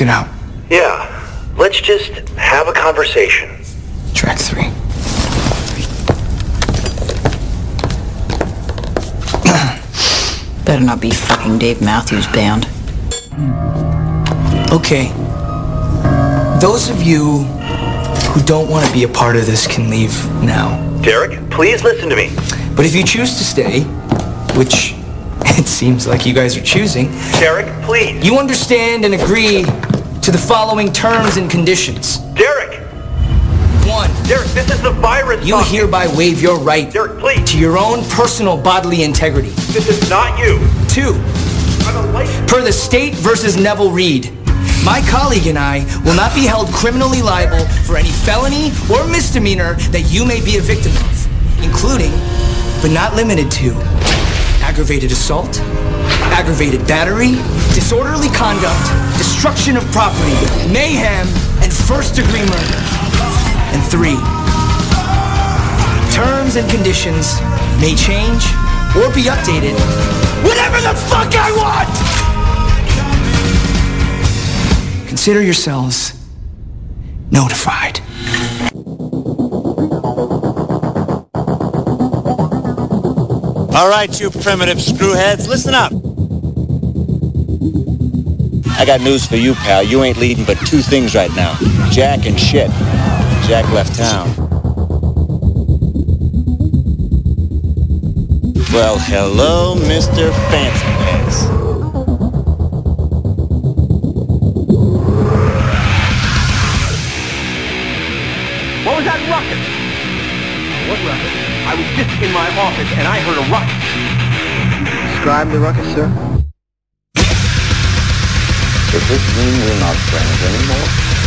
Sure. It out. Yeah. Let's just have a conversation. Track three. Better not be fucking Dave Matthews Band. Hmm. Okay. Those of you who don't want to be a part of this can leave now. Derek, please listen to me. But if you choose to stay, which it seems like you guys are choosing, Derek, please. you understand and agree to the following terms and conditions. Derek! One, Derek, this is the virus. you talking. hereby waive your right Derek, please. to your own personal bodily integrity. This is not you. Two, I'm a licensed. per the state versus Neville Reed. My colleague and I will not be held criminally liable for any felony or misdemeanor that you may be a victim of, including, but not limited to, aggravated assault, aggravated battery, disorderly conduct, destruction of property, mayhem, and first degree murder. And three, terms and conditions may change or be updated whatever the fuck I want! Consider yourselves notified. All right, you primitive screwheads, listen up. I got news for you, pal. You ain't leading but two things right now. Jack and shit. Jack left town. Well, hello, Mr. Fancy Pants. What was that ruckus? What ruckus? I was just in my office and I heard a ruckus. Describe the ruckus, sir. Does this mean we're not friends anymore?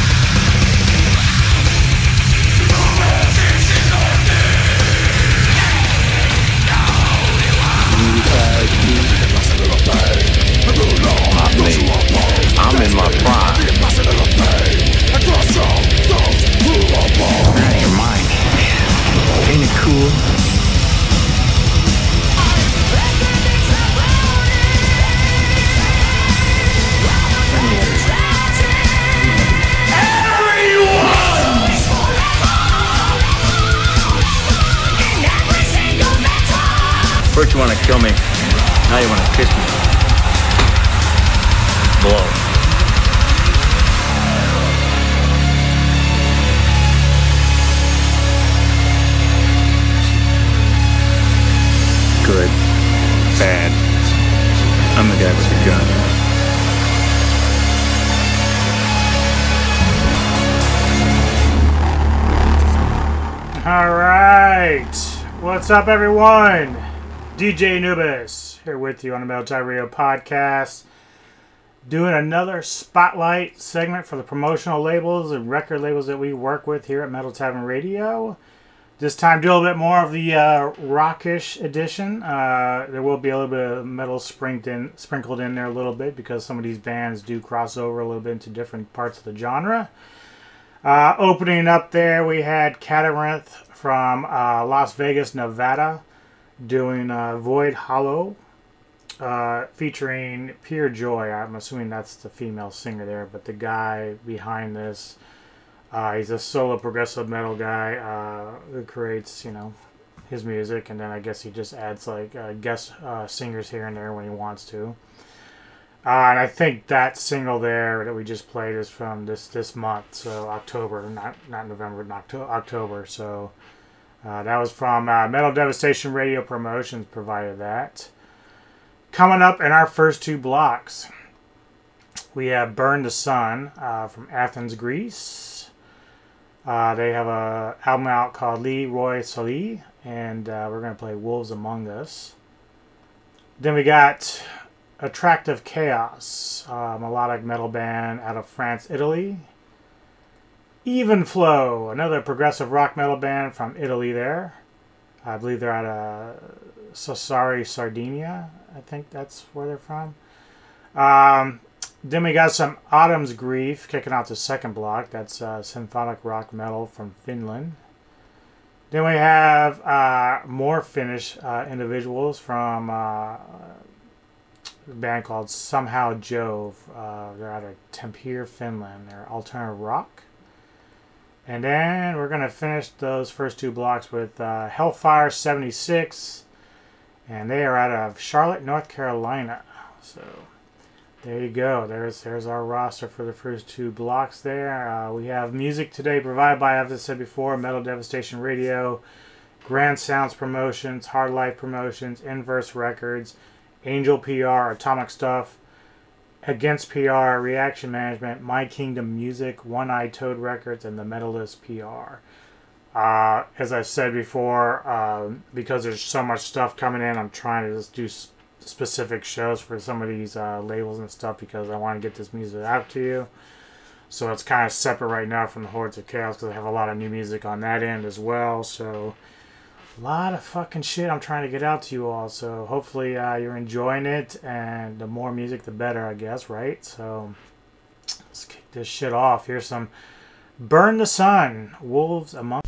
I'm in my prime. First you want to kill me, now you want to kiss me. Blow. Good. Bad. I'm the guy with the gun. All right. What's up, everyone? DJ Anubis here with you on the Metal Radio podcast. Doing another spotlight segment for the promotional labels and record labels that we work with here at Metal Tavern Radio. This time, do a little bit more of the uh, rockish edition. Uh, there will be a little bit of metal sprinkled in, sprinkled in there a little bit because some of these bands do cross over a little bit into different parts of the genre. Uh, opening up there, we had Catarinth from uh, Las Vegas, Nevada, doing uh, Void Hollo, uh, featuring Pure Joy. I'm assuming that's the female singer there, but the guy behind this, uh, he's a solo progressive metal guy uh, who creates, you know, his music, and then I guess he just adds like uh, guest uh, singers here and there when he wants to. Uh, and I think that single there that we just played is from this this month, so October, not not November, October. So uh, that was from uh, Metal Devastation Radio Promotions provided that. Coming up in our first two blocks, we have Burn the Sun uh, from Athens, Greece. Uh, they have a album out called Lee Roy Soli, and uh, we're going to play Wolves Among Us. Then we got Attractive Chaos, a melodic metal band out of France, Italy. Even Flow, another progressive rock metal band from Italy there. I believe they're out of Sassari, Sardinia. I think that's where they're from. Um, then we got some Autumn's Grief kicking out the second block. That's uh, symphonic rock metal from Finland. Then we have uh, more Finnish uh, individuals from uh, a band called Somehow Jo. Uh, they're out of Tampere, Finland. They're alternative rock. And then we're going to finish those first two blocks with uh, Hellfire 76. And they are out of Charlotte, North Carolina. So there you go. There's there's our roster for the first two blocks there. Uh, we have music today provided by, as I said before, Metal Devastation Radio, Grand Sounds Promotions, Hard Life Promotions, Inverse Records, Angel PR, Atomic Stuff, Against PR, Reaction Management, My Kingdom Music, One Eye Toad Records, and the Metallist PR. Uh, as I've said before, uh, because there's so much stuff coming in, I'm trying to just do specific shows for some of these uh, labels and stuff because I want to get this music out to you. So it's kind of separate right now from the Hordes of Chaos because I have a lot of new music on that end as well. So a lot of fucking shit I'm trying to get out to you all. So hopefully uh, you're enjoying it, and the more music, the better, I guess, right? So let's kick this shit off. Here's some Burn the Sun, Wolves Among.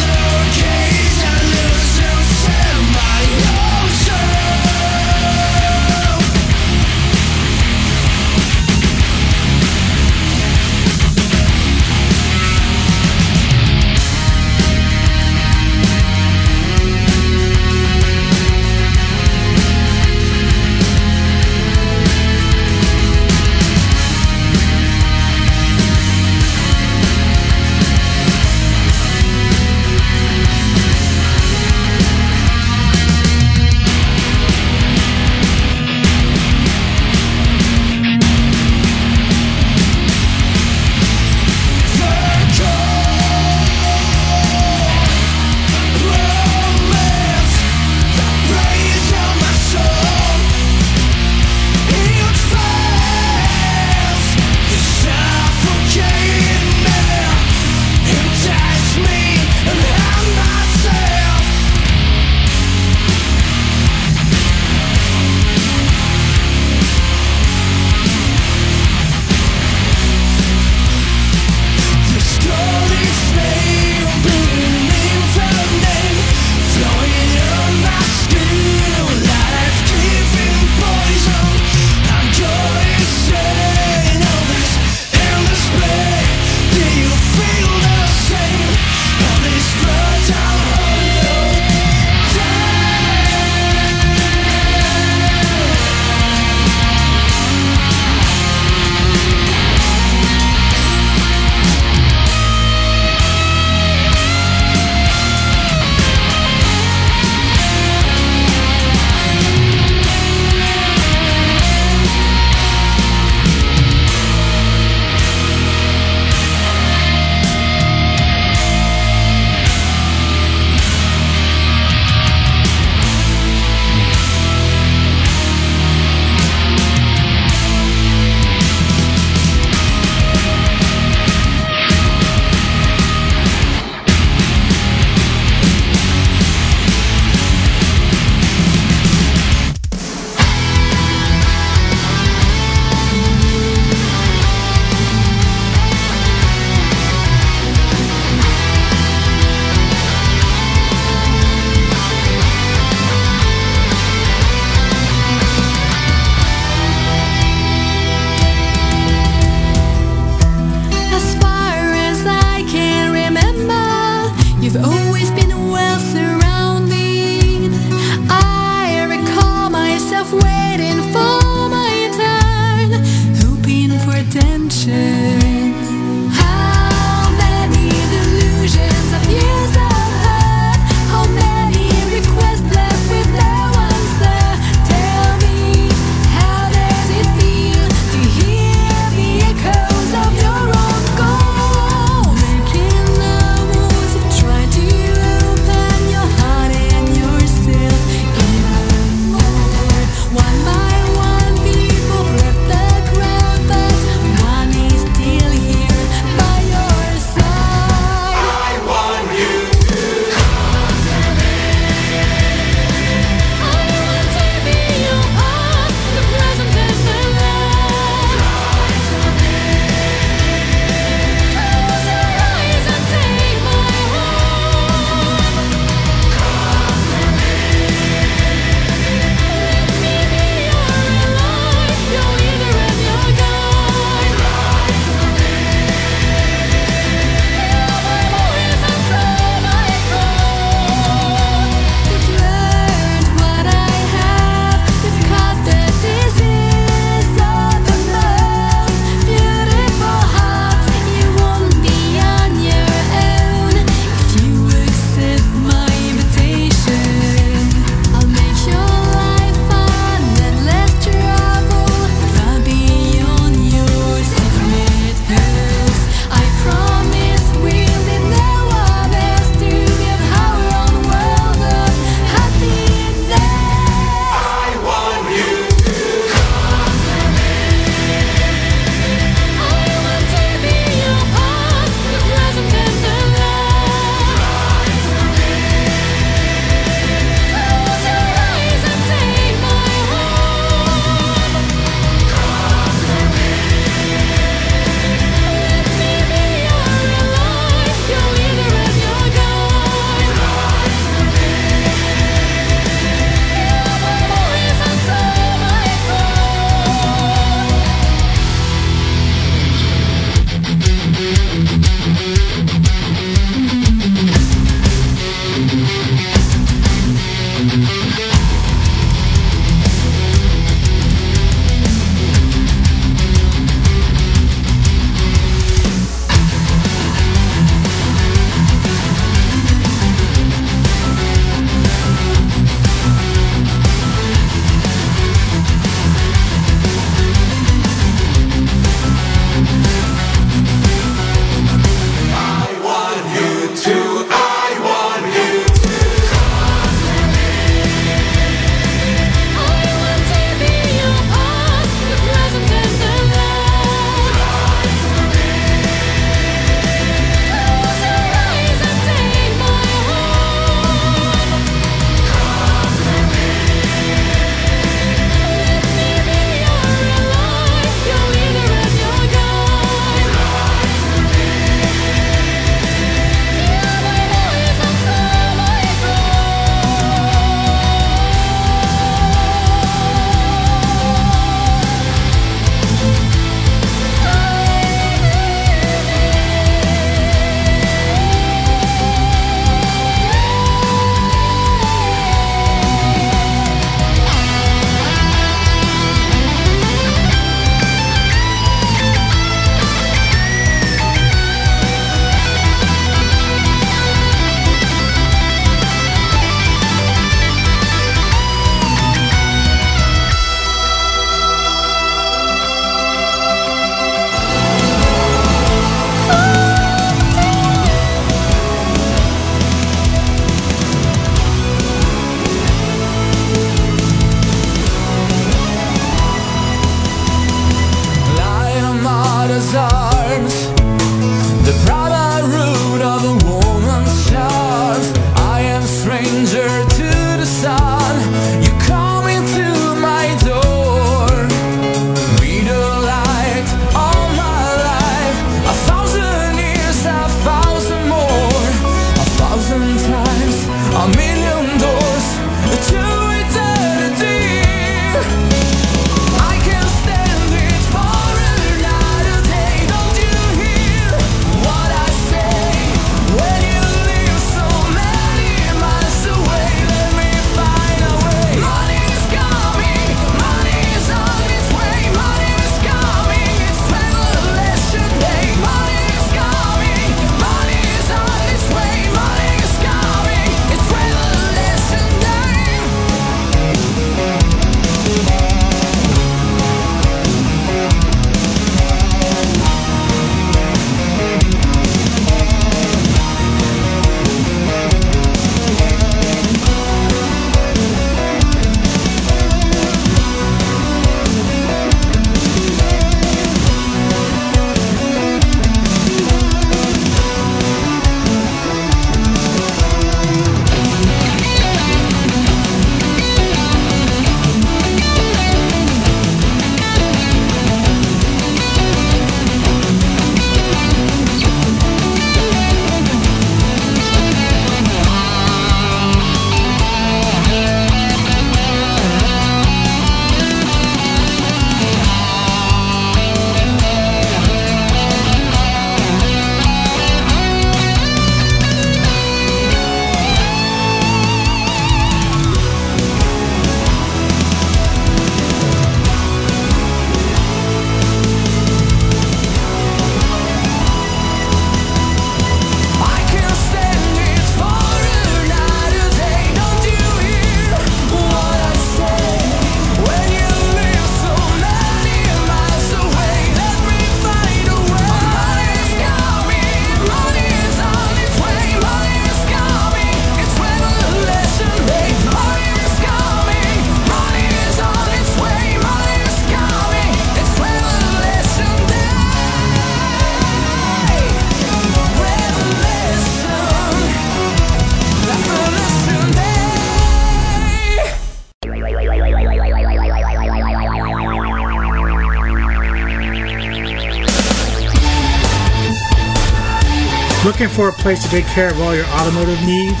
For a place to take care of all your automotive needs?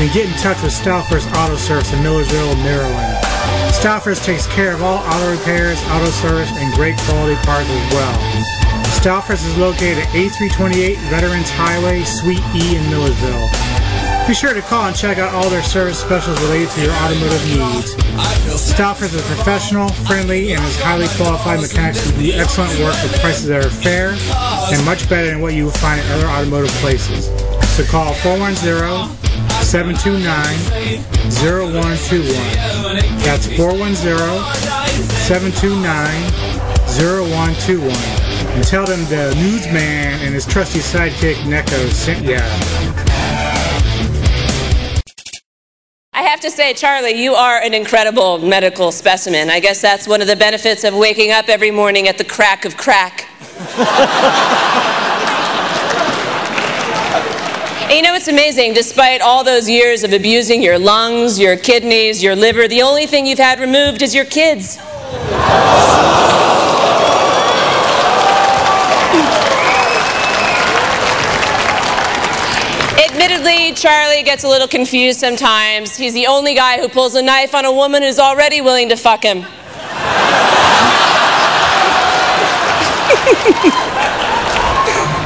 Then get in touch with Stalfers Auto Service in Millersville, Maryland. Stalfers takes care of all auto repairs, auto service, and great quality parts as well. Stalfers is located at A328 Veterans Highway, Suite E in Millersville. Be sure to call and check out all their service specials related to your automotive needs. Stalfers is professional, friendly, and is highly qualified mechanics who do excellent work with prices that are fair and much better than what you will find at other automotive places. So call 410-729-0121. That's 410-729-0121. And tell them the newsman and his trusty sidekick Neko sent ya. I have to say, Charlie, you are an incredible medical specimen. I guess that's one of the benefits of waking up every morning at the crack of crack. And you know, it's amazing. Despite all those years of abusing your lungs, your kidneys, your liver, the only thing you've had removed is your kids. Admittedly, Charlie gets a little confused sometimes. He's the only guy who pulls a knife on a woman who's already willing to fuck him.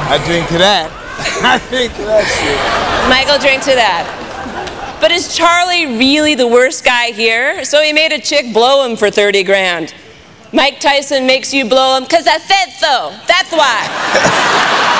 I drink to that. I drink to that shit. Michael, drink to that. But is Charlie really the worst guy here? So he made a chick blow him for 30 grand. Mike Tyson makes you blow him because I said so. That's why.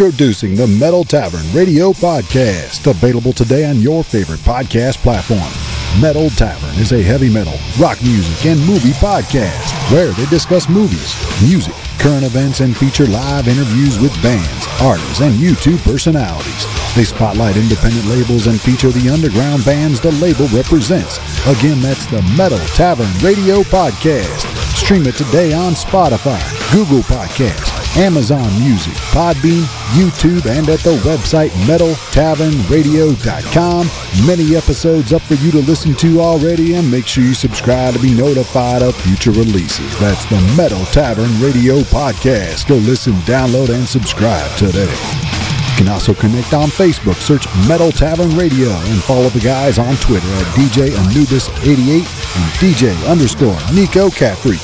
Introducing the Metal Tavern Radio Podcast, available today on your favorite podcast platform. Metal Tavern is a heavy metal, rock music, and movie podcast where they discuss movies, music, current events, and feature live interviews with bands, artists, and YouTube personalities. They spotlight independent labels and feature the underground bands the label represents. Again, that's the Metal Tavern Radio Podcast. Stream it today on Spotify, Google Podcasts, Amazon Music, Podbean, YouTube, and at the website metaltavernradio.com. Many episodes up for you to listen to already, and make sure you subscribe to be notified of future releases. That's the Metal Tavern Radio Podcast. Go listen, download, and subscribe today. You can also connect on Facebook, search Metal Tavern Radio, and follow the guys on Twitter at DJ Anubis88 and DJ underscore Nico Catfreak.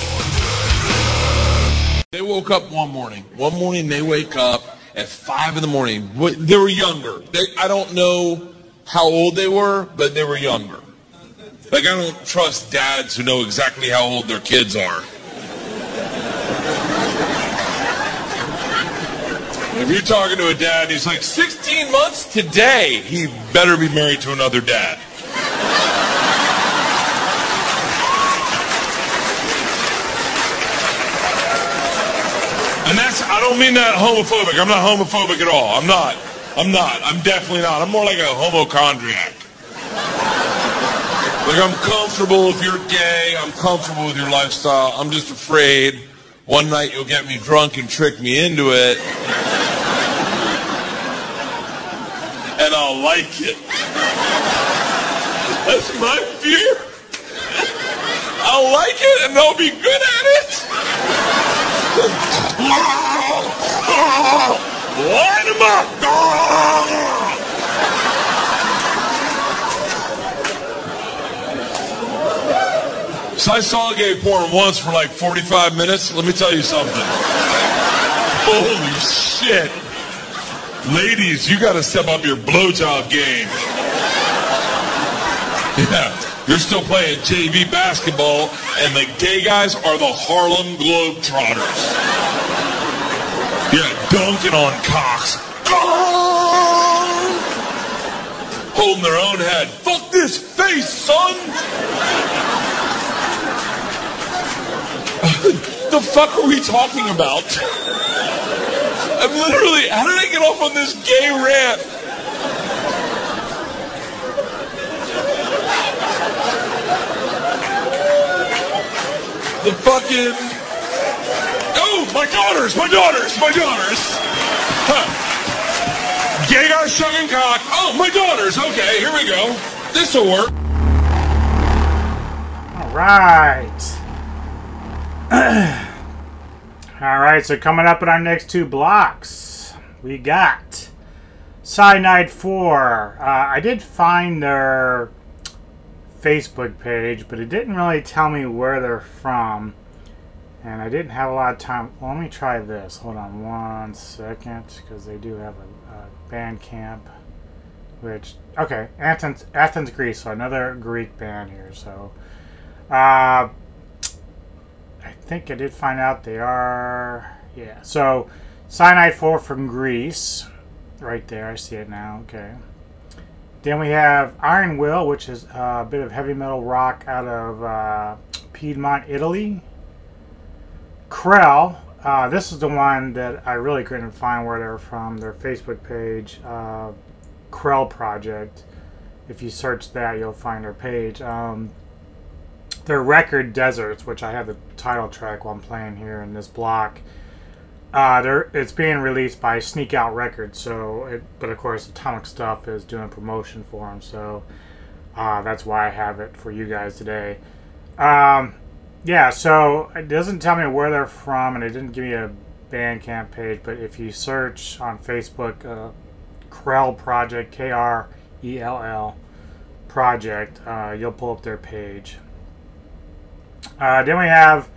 Woke up one morning. One morning they wake up at five in the morning. They were younger. They, I don't know how old they were, but they were younger. Like I don't trust dads who know exactly how old their kids are. If you're talking to a dad, he's like 16 months today. He better be married to another dad. And that's, I don't mean that homophobic. I'm not homophobic at all. I'm not. I'm not. I'm definitely not. I'm more like a homochondriac. Like, I'm comfortable if you're gay. I'm comfortable with your lifestyle. I'm just afraid one night you'll get me drunk and trick me into it. And I'll like it. That's my fear. I'll like it and I'll be good at it. Line 'em up! So I saw gay porn once for like 45 minutes. Let me tell you something. Holy shit. Ladies, you gotta step up your blowjob game. Yeah. You're still playing JV basketball, and the gay guys are the Harlem Globetrotters. Yeah, dunking on cocks. Holding their own head. Fuck this face, son! the fuck are we talking about? I'm literally, how did I get off on this gay rant? The fucking. Oh, my daughters, my daughters, my daughters. Huh. Gay guy shucking cock. Oh, my daughters. Okay, here we go. This'll work. All right. All right, so coming up in our next two blocks, we got Cyanide 4. Uh, I did find their Facebook page, but it didn't really tell me where they're from. And I didn't have a lot of time. Well, let me try this. Hold on one second, because they do have a, a Bandcamp. Which, okay, Athens, Athens, Greece. So another Greek band here. So, uh, I think I did find out they are. Yeah. So, Cyanide 4 from Greece. Right there. I see it now. Okay. Then we have Iron Will, which is a bit of heavy metal rock out of uh, Piedmont, Italy. Krell. Uh, this is the one that I really couldn't find where they're from. Their Facebook page, uh, Krell Project. If you search that, you'll find their page. Um, their record Deserts, which I have the title track while I'm playing here in this block. Uh, it's being released by Sneak Out Records, so it, but of course Atomic Stuff is doing promotion for them, so uh, that's why I have it for you guys today. Um, yeah, so it doesn't tell me where they're from, and it didn't give me a Bandcamp page, but if you search on Facebook, uh, Krell Project, K R E L L Project, uh, you'll pull up their page. Uh, then we have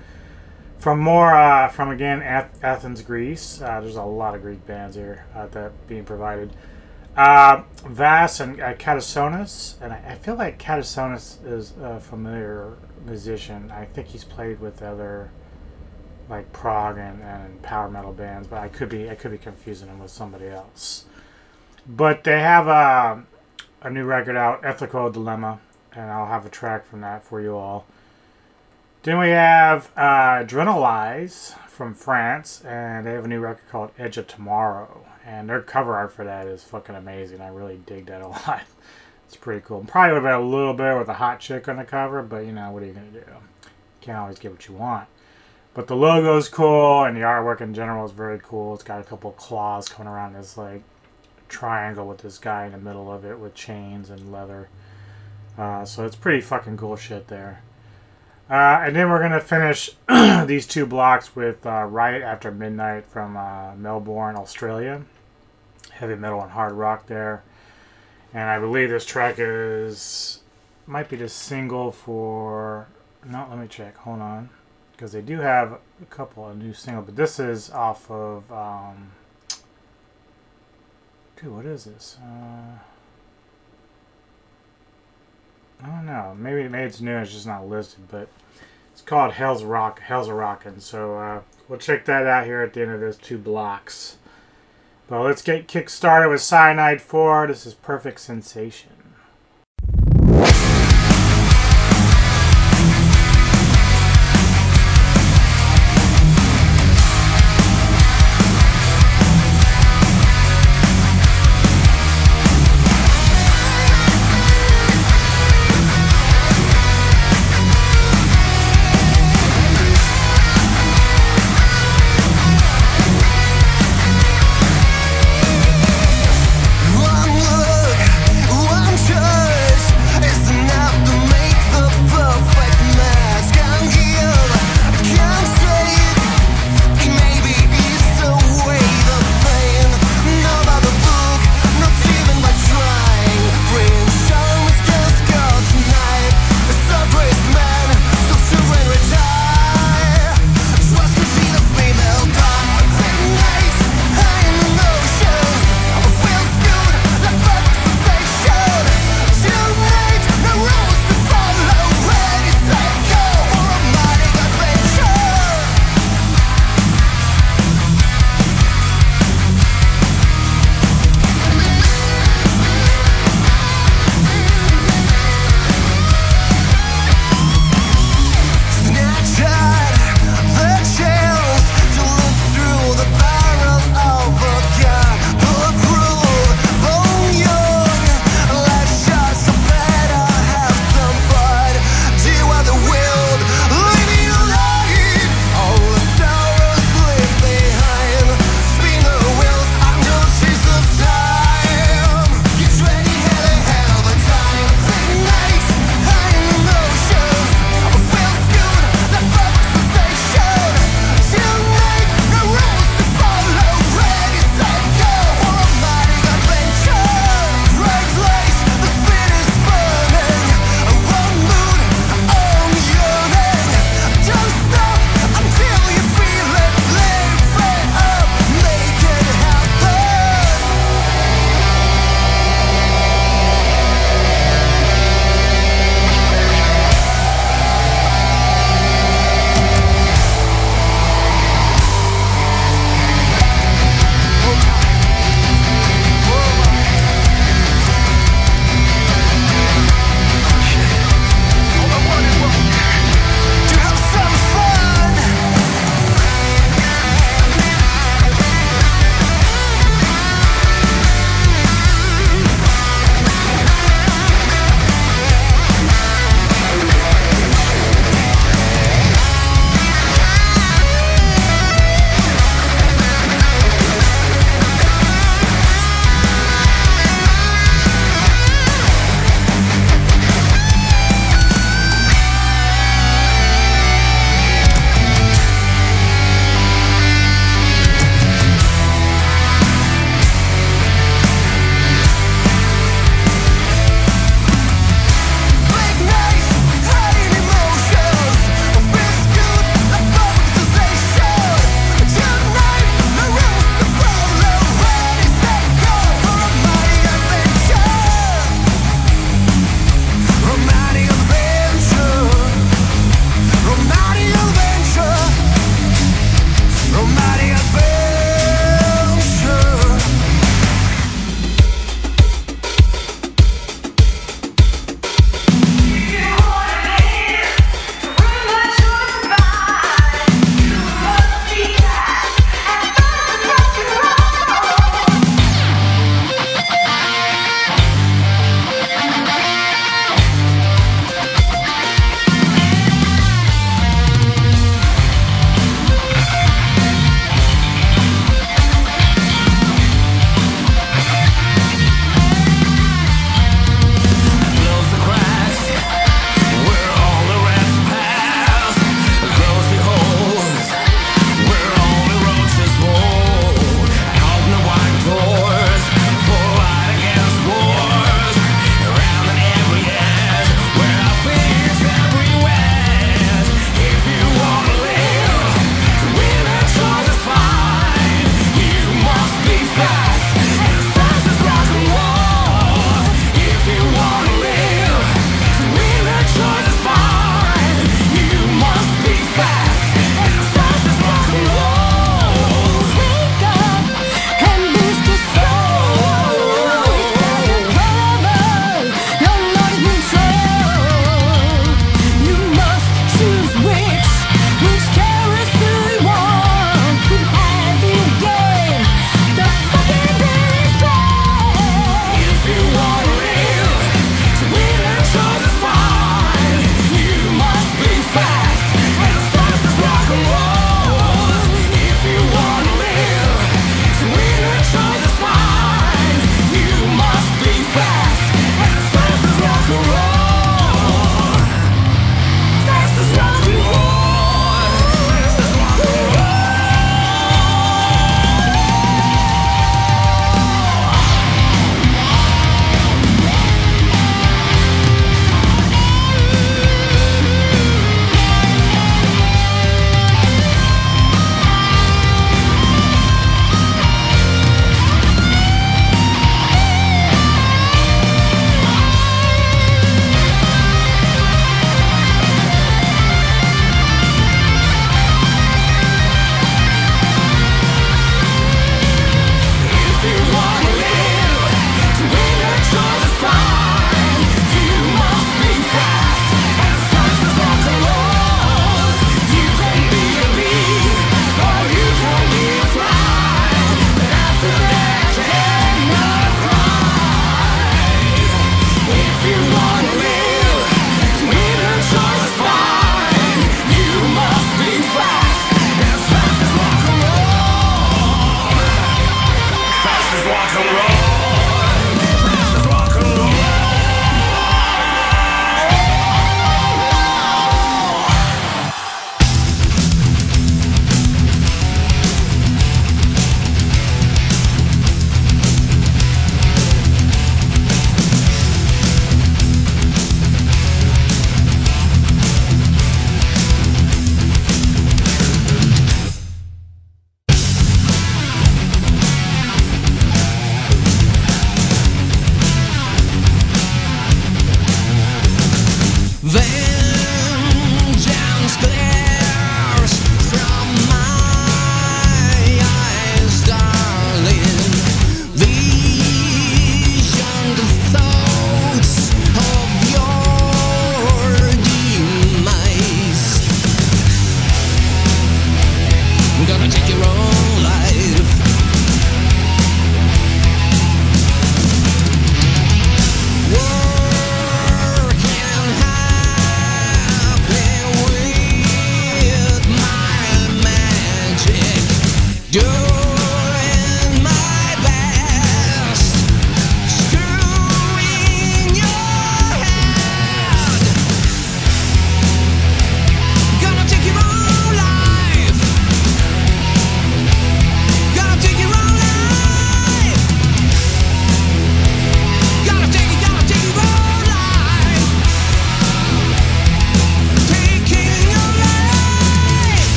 from more uh, from again Ath- Athens, Greece. Uh, there's a lot of Greek bands here uh, that being provided. Uh, Vass and uh, Katsionis, and I, I feel like Katsionis is a familiar musician. I think he's played with other like prog and, and power metal bands, but I could be I could be confusing him with somebody else. But they have a a new record out, Ethical Dilemma, and I'll have a track from that for you all. Then we have uh, Adrenalize from France, and they have a new record called Edge of Tomorrow. And their cover art for that is fucking amazing. I really dig that a lot. It's pretty cool. Probably would have been a little bit with a hot chick on the cover, but you know, what are you going to do? Can't always get what you want. But the logo's cool, and the artwork in general is very cool. It's got a couple claws coming around this, like, triangle with this guy in the middle of it with chains and leather. Uh, so it's pretty fucking cool shit there. Uh, and then we're gonna finish these two blocks with uh, "Riot After Midnight" from uh, Melbourne, Australia. Heavy metal and hard rock there, and I believe this track is might be the single for. No, let me check. Hold on, because they do have a couple of new singles, but this is off of. Um, dude, what is this? Uh, I don't know. Maybe maybe it's new. It's just not listed, but it's called Hell's Rock. Hell's a Rockin'. So uh, we'll check that out here at the end of those two blocks. But let's get kick started with Cyanide Four. This is Perfect Sensation.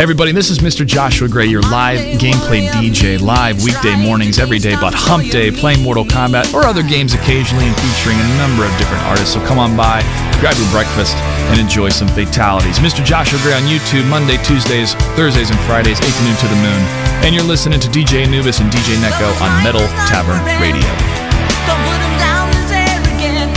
Everybody, this is Mr. Joshua Gray, your live gameplay DJ, live weekday mornings every day, but Hump Day, playing Mortal Kombat, or other games occasionally, and featuring a number of different artists. So come on by, grab your breakfast, and enjoy some fatalities. Mr. Joshua Gray on YouTube, Monday, Tuesdays, Thursdays, and Fridays, 8 to noon to the moon. And you're listening to DJ Anubis and DJ Neko on Metal Tavern Radio. Don't put him down as arrogant.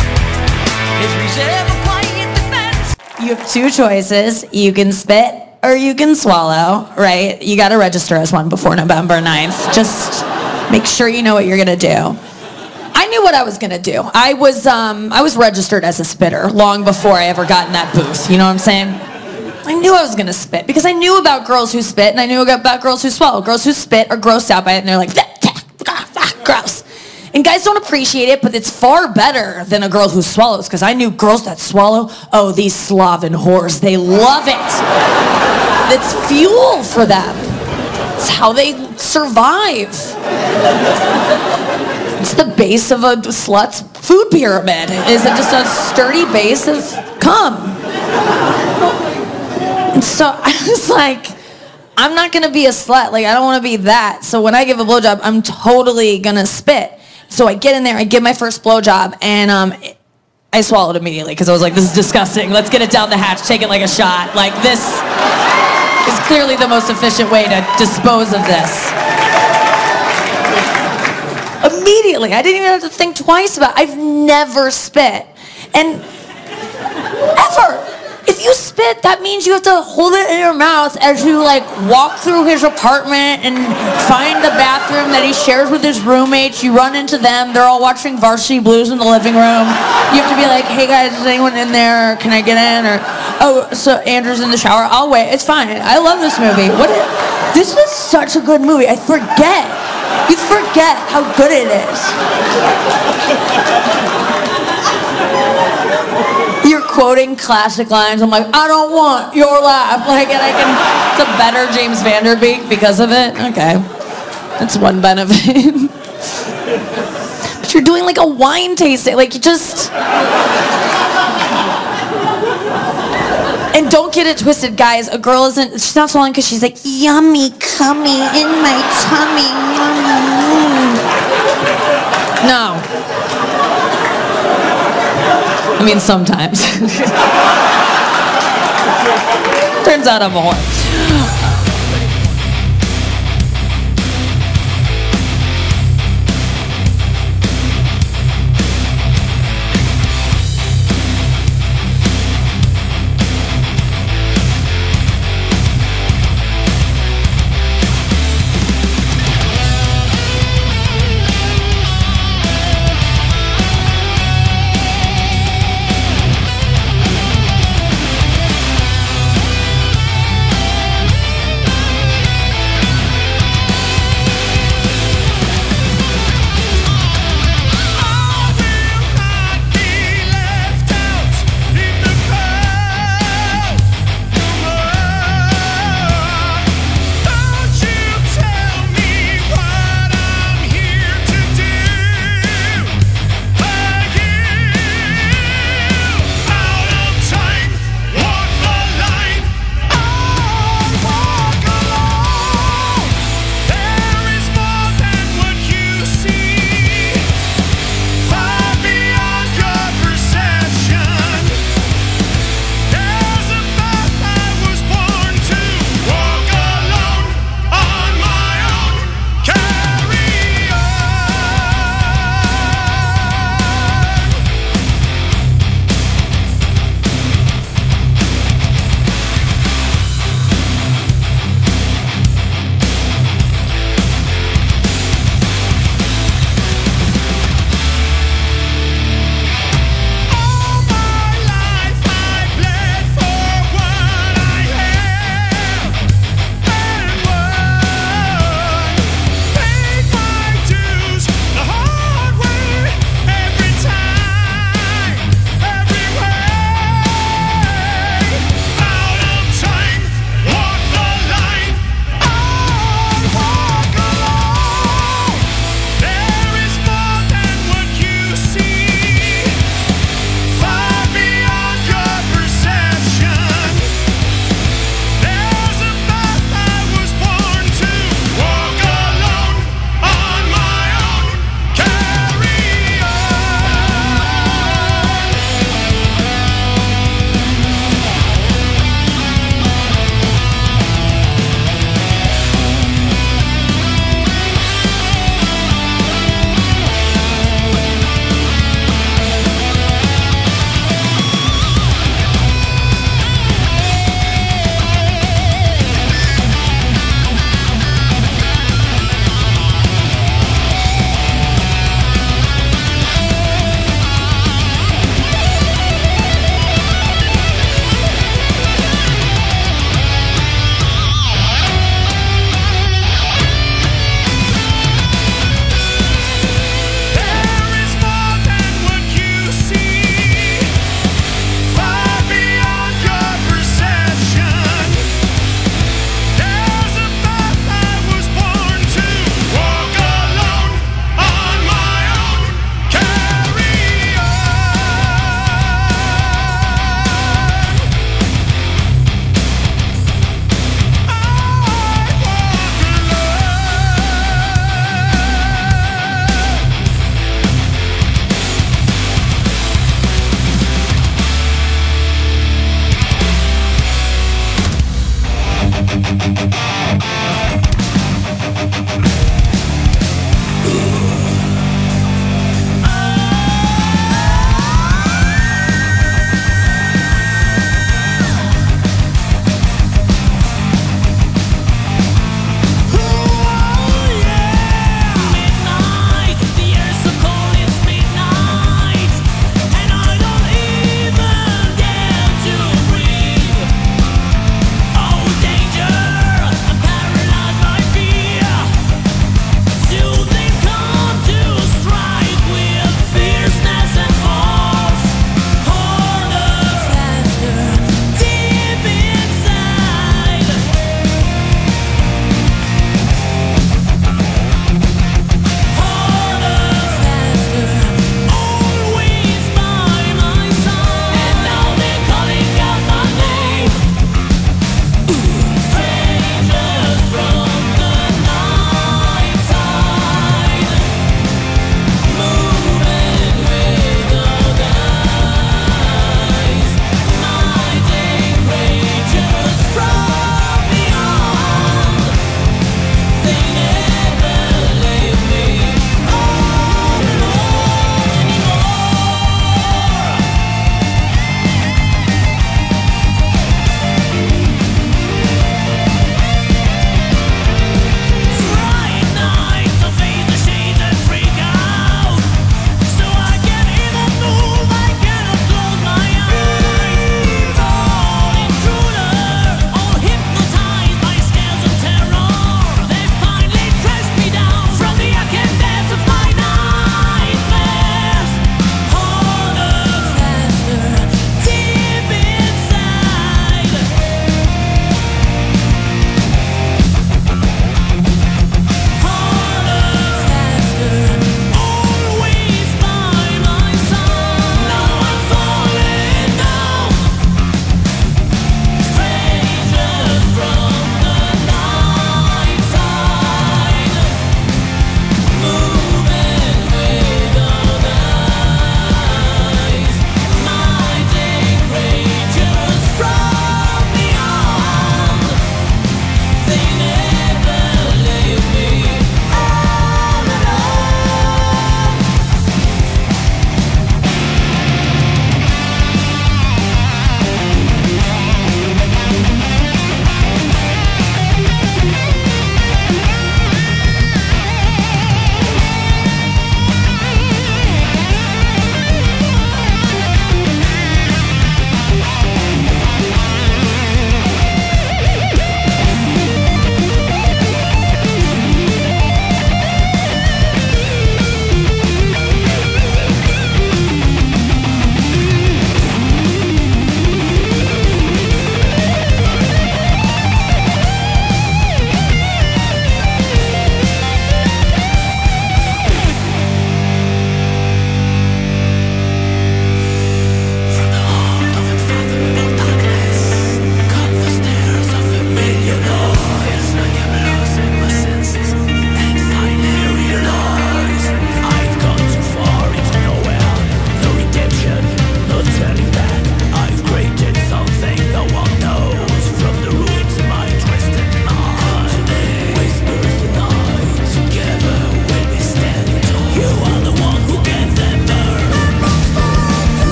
His reserve a quiet defense. You have two choices. You can spit or you can swallow, right? You got to register as one before November 9th. Just make sure you know what you're going to do. I knew what I was going to do. I was um, I was registered as a spitter long before I ever got in that booth. You know what I'm saying? I knew I was going to spit because I knew about girls who spit and I knew about girls who swallow. Girls who spit are grossed out by it and they're like, gross. And guys don't appreciate it, but it's far better than a girl who swallows because I knew girls that swallow, oh, these Slaven whores, they love it. It's fuel for them. It's how they survive. It's the base of a slut's food pyramid. Is it just a sturdy base of cum? And so I was like, I'm not gonna be a slut. Like I don't want to be that. So when I give a blowjob, I'm totally gonna spit. So I get in there, I give my first blowjob, and um, I swallowed immediately because I was like, this is disgusting. Let's get it down the hatch, take it like a shot. Like this is clearly the most efficient way to dispose of this. Immediately, I didn't even have to think twice about. It. I've never spit, and ever. If you spit, that means you have to hold it in your mouth as you like walk through his apartment and find the bathroom that he shares with his roommates. You run into them. They're all watching Varsity Blues in the living room. You have to be like, "Hey guys, is anyone in there? Can I get in?" Or, "Oh, so Andrew's in the shower. I'll wait. It's fine. I love this movie. What? Is, this is such a good movie. I forget. You forget how good it is." Quoting classic lines. I'm like, I don't want your laugh. Like, and I can. It's a better James Van Der Beek because of it. Okay, that's one benefit. but you're doing like a wine tasting. Like you just. And don't get it twisted, guys. A girl isn't, she's not swallowing because she's like, yummy, cummy in my tummy. No. I mean, sometimes. Turns out I'm a whore.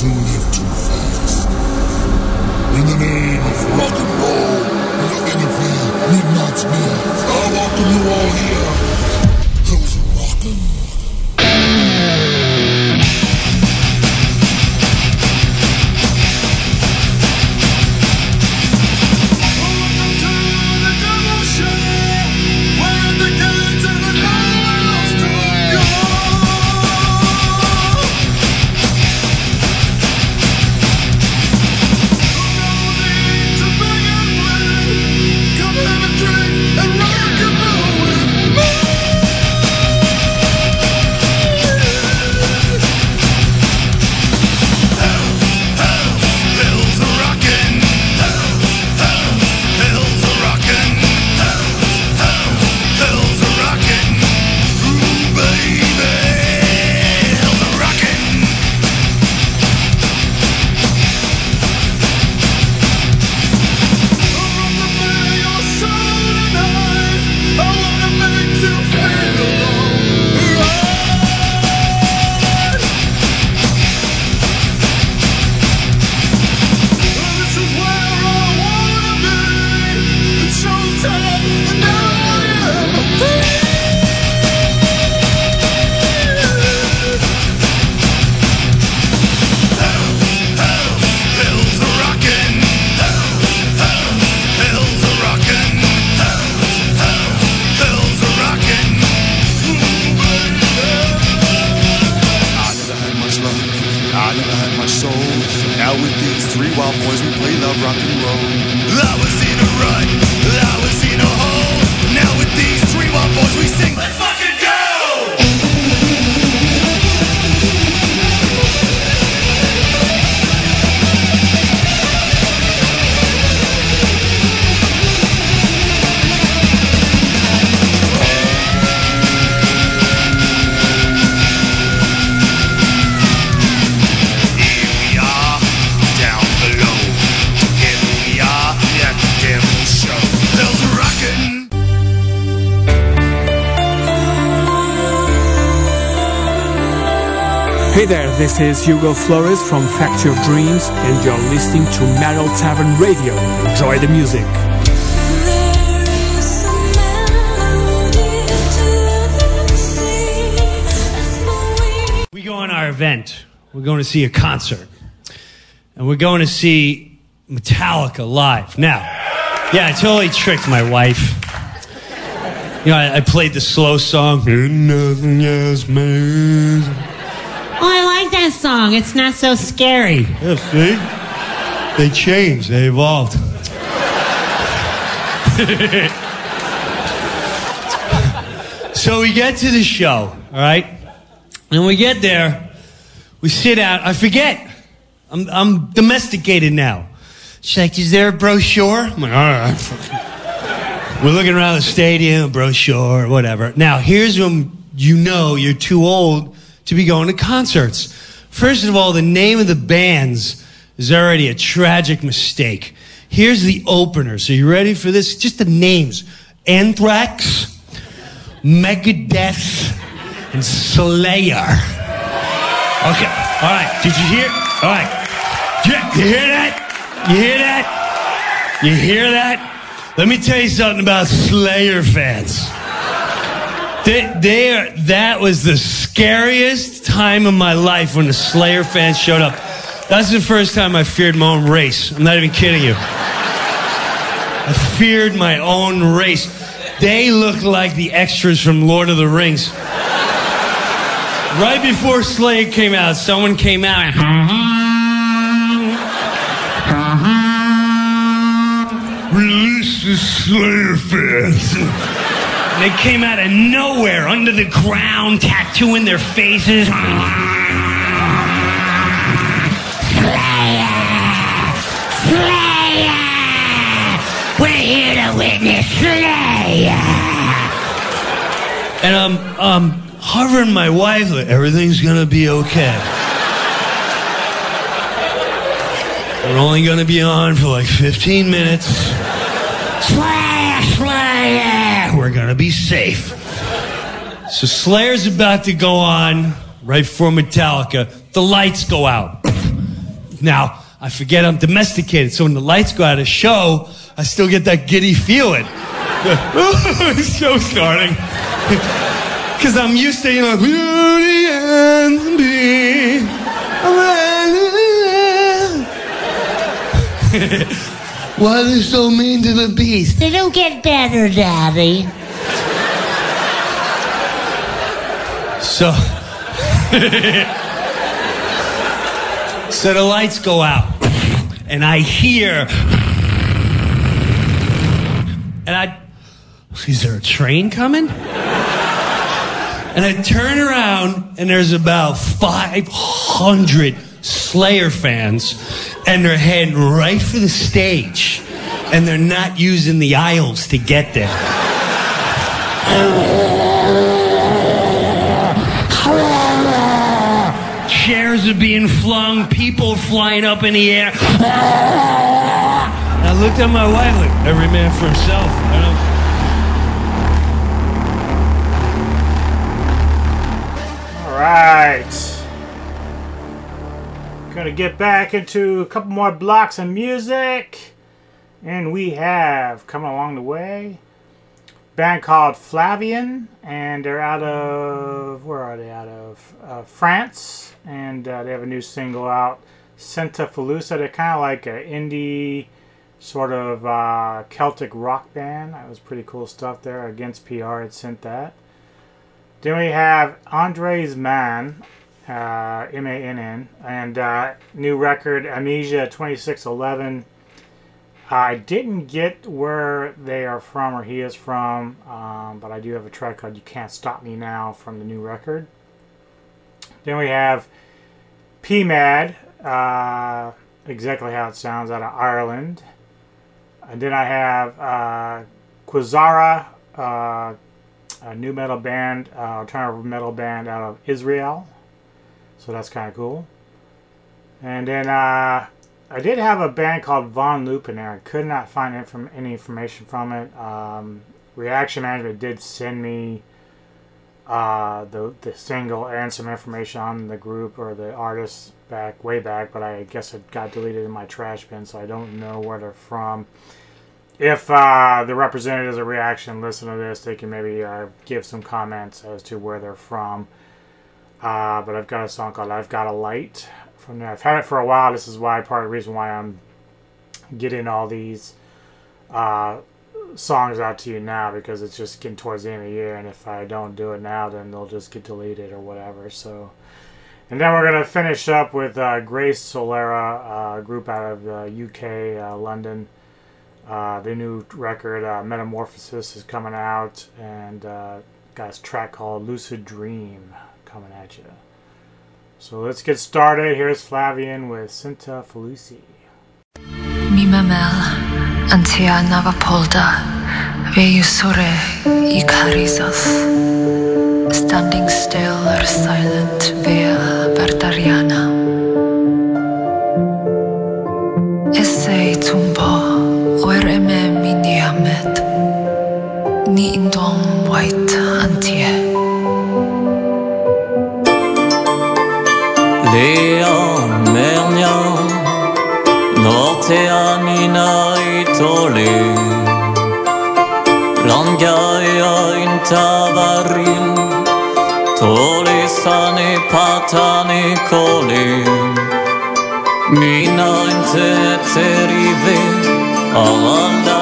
truly of truth. This is Hugo Flores from Factory of Dreams, and you're listening to Metal Tavern Radio. Enjoy the music. We go on our event. We're going to see a concert, and we're going to see Metallica live. Now, yeah, I totally tricked my wife. You know, I, I played the slow song. nothing else matters song. It's not so scary. Yeah, see? They changed, they evolved. so we get to the show, all right? And we get there, we sit out. I forget. I'm, I'm domesticated now. She's like, Is there a brochure? I'm like, All right. We're looking around the stadium, brochure, whatever. Now, here's when you know you're too old to be going to concerts First of all, the name of the bands is already a tragic mistake. Here's the opener. So you ready for this? Just the names Anthrax, Megadeth, and Slayer. Okay, all right. Did you hear? All right. You hear that? You hear that? You hear that? Let me tell you something about Slayer fans. They, they are, that was the scariest time of my life when the Slayer fans showed up. That's the first time I feared my own race. I'm not even kidding you. I feared my own race. They look like the extras from Lord of the Rings. Right before Slayer came out, someone came out. Release the Slayer fans. They came out of nowhere, under the ground, tattooing their faces. We're here to witness Slayer. And I'm, I'm hovering my wife, like, everything's gonna be okay. We're only gonna be on for like 15 minutes. Slayer, Slayer! We're gonna be safe. So Slayer's about to go on right before Metallica. The lights go out. Now, I forget I'm domesticated, so when the lights go out of show, I still get that giddy feeling. the show's starting. Because I'm used to, you know, beauty and the beast. Why are they so mean to the beast? They don't get better, Daddy. So, so the lights go out, and I hear, and I, is there a train coming? And I turn around, and there's about 500 Slayer fans, and they're heading right for the stage, and they're not using the aisles to get there. Chairs are being flung, people flying up in the air. I looked at my wife like, every man for himself. All right. Gonna get back into a couple more blocks of music. And we have coming along the way band called Flavien, and they're out of where are they out of? Uh, France, and uh, they have a new single out, Cinta Felusi. They're kind of like an indie sort of uh, Celtic rock band. That was pretty cool stuff there. Against PR had sent that. Then we have Andres Mann, uh, M A N N, and uh, new record Amnesia 2611. I didn't get where they are from or he is from, um, but I do have a track called You Can't Stop Me Now from the new record. Then we have PMAD, uh, exactly how it sounds, out of Ireland. And then I have uh, Quzarra, uh, a new metal band, uh, alternative metal band out of Israel. So that's kind of cool. And then uh, I did have a band called Von Loop there. I could not find any information from it. Um, Reaction Management did send me uh, the the single and some information on the group or the artist back way back, but I guess it got deleted in my trash bin, so I don't know where they're from. If uh, the representatives of Reaction listen to this, they can maybe uh, give some comments as to where they're from. Uh, but I've got a song called "I've Got a Light" from there. I've had it for a while. This is why part of the reason why I'm getting all these uh, songs out to you now because it's just getting towards the end of the year, and if I don't do it now, then they'll just get deleted or whatever. So, and then we're gonna finish up with uh, Grace Solero, uh, group out of uh, UK, uh, London. Uh, the new record uh, Metamorphosis is coming out, and got a track called Lucid Dream coming at you. So let's get started. Here's Flavien with Cinta Felusi. mi Mimamel, antia nova polda Navapolda, veiusure icarisas. Standing still or silent via Bertariana. Esse tumbo, oer eme miniamet, ni indom white. satani kolim Minayin teterivi Alanda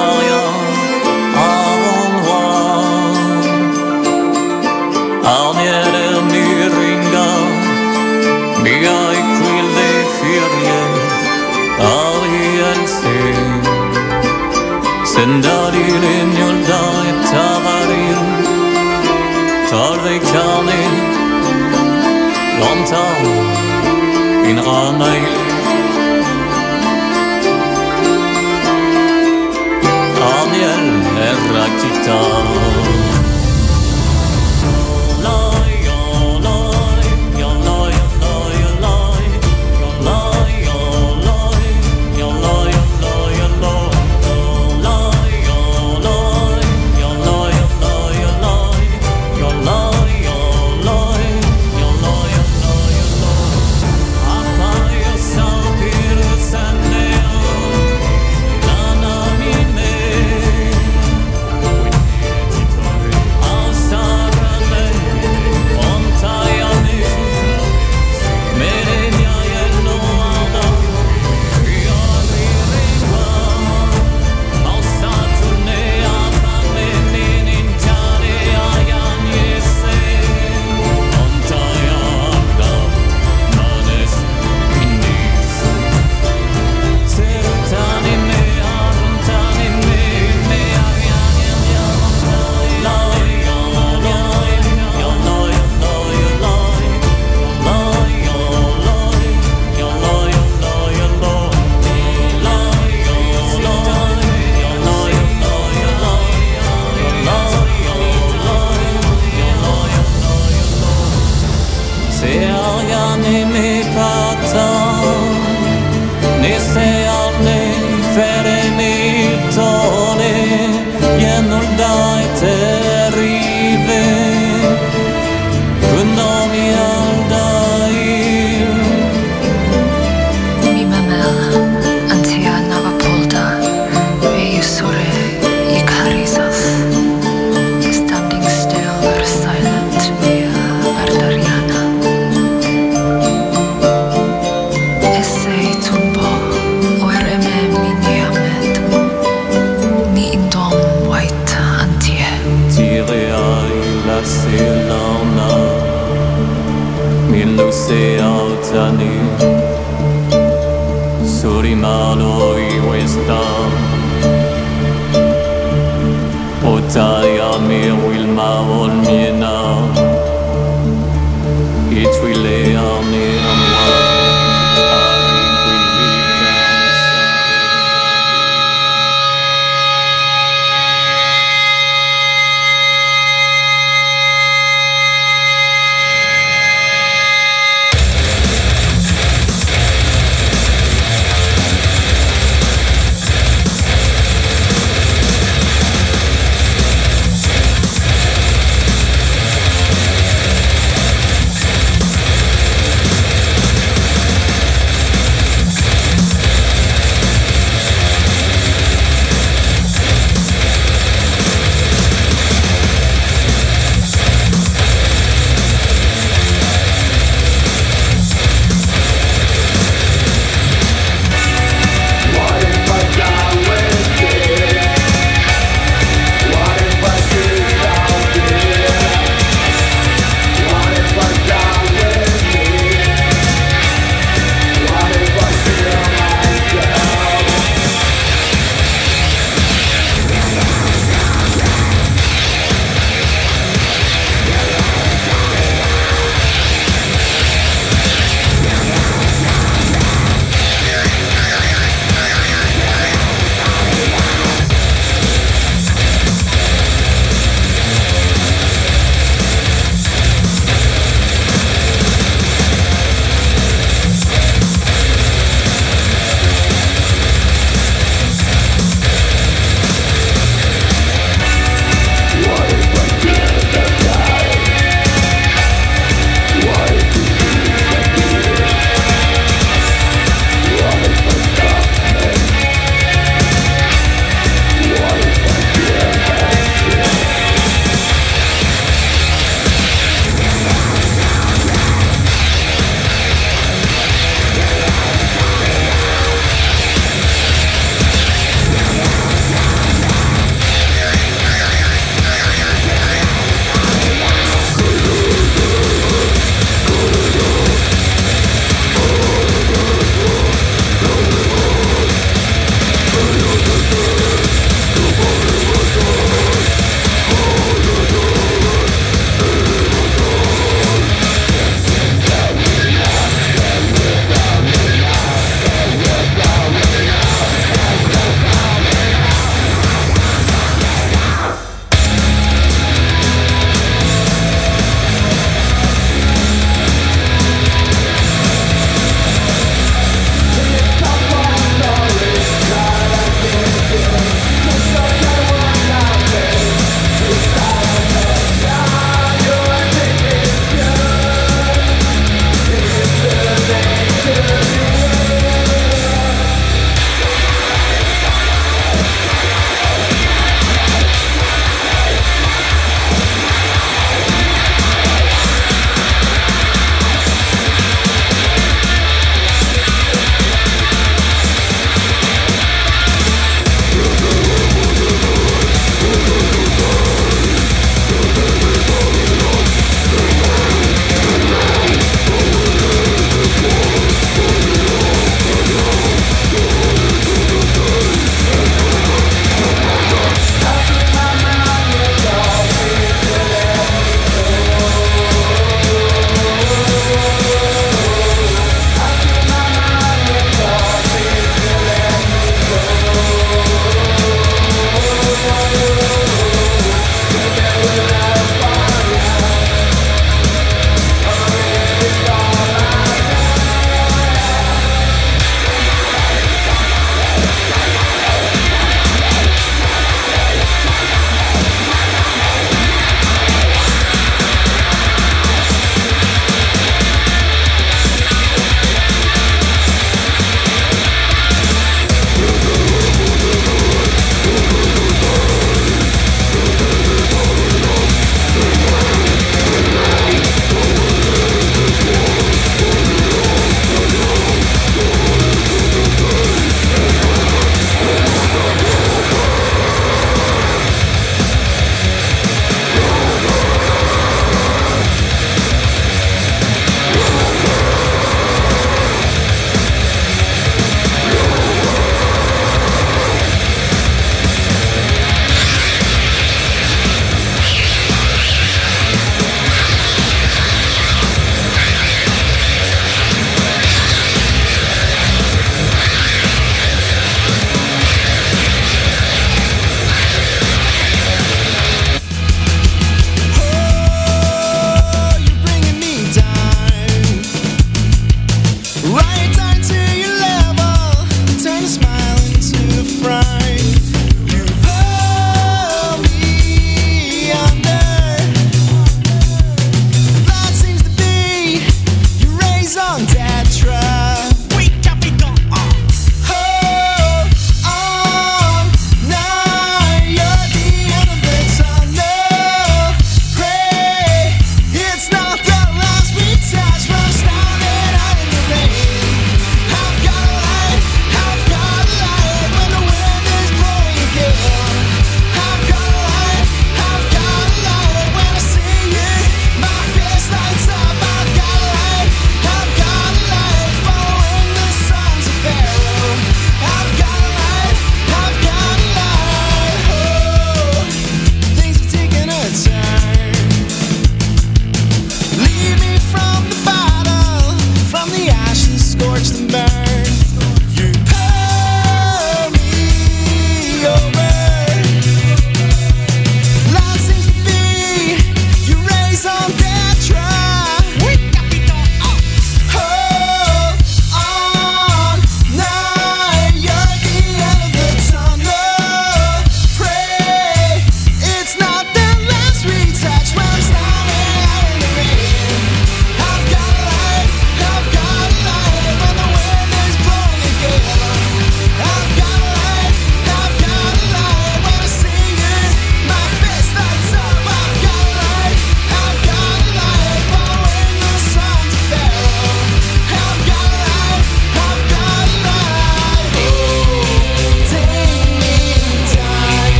الجيتار إن غنيت Al yer her rakipta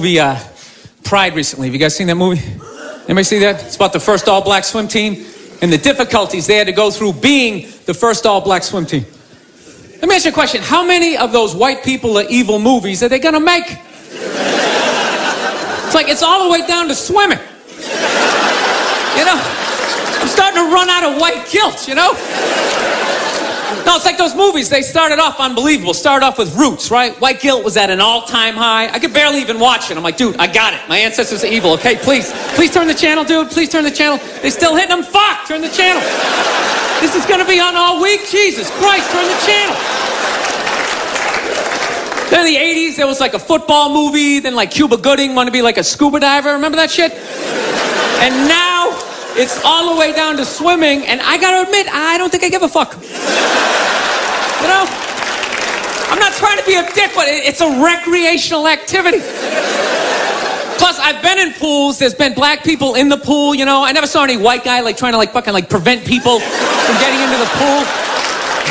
movie uh, Pride recently. Have you guys seen that movie? Anybody see that? It's about the first all black swim team and the difficulties they had to go through being the first all black swim team. Let me ask you a question. How many of those white people are evil movies are they gonna make? It's like it's all the way down to swimming. You know? I'm starting to run out of white guilt, you know? No, it's like those movies. They started off unbelievable. Started off with Roots, right? White guilt was at an all-time high. I could barely even watch it. I'm like, dude, I got it. My ancestors are evil. Okay, please, please turn the channel, dude. Please turn the channel. They still hitting them. Fuck, turn the channel. This is gonna be on all week. Jesus Christ, turn the channel. Then in the 80s, there was like a football movie. Then like Cuba Gooding wanted to be like a scuba diver. Remember that shit? And now it's all the way down to swimming. And I gotta admit, I don't think I give a fuck. You know? I'm not trying to be a dick, but it's a recreational activity. Plus, I've been in pools. There's been black people in the pool. You know, I never saw any white guy like trying to like fucking like prevent people from getting into the pool.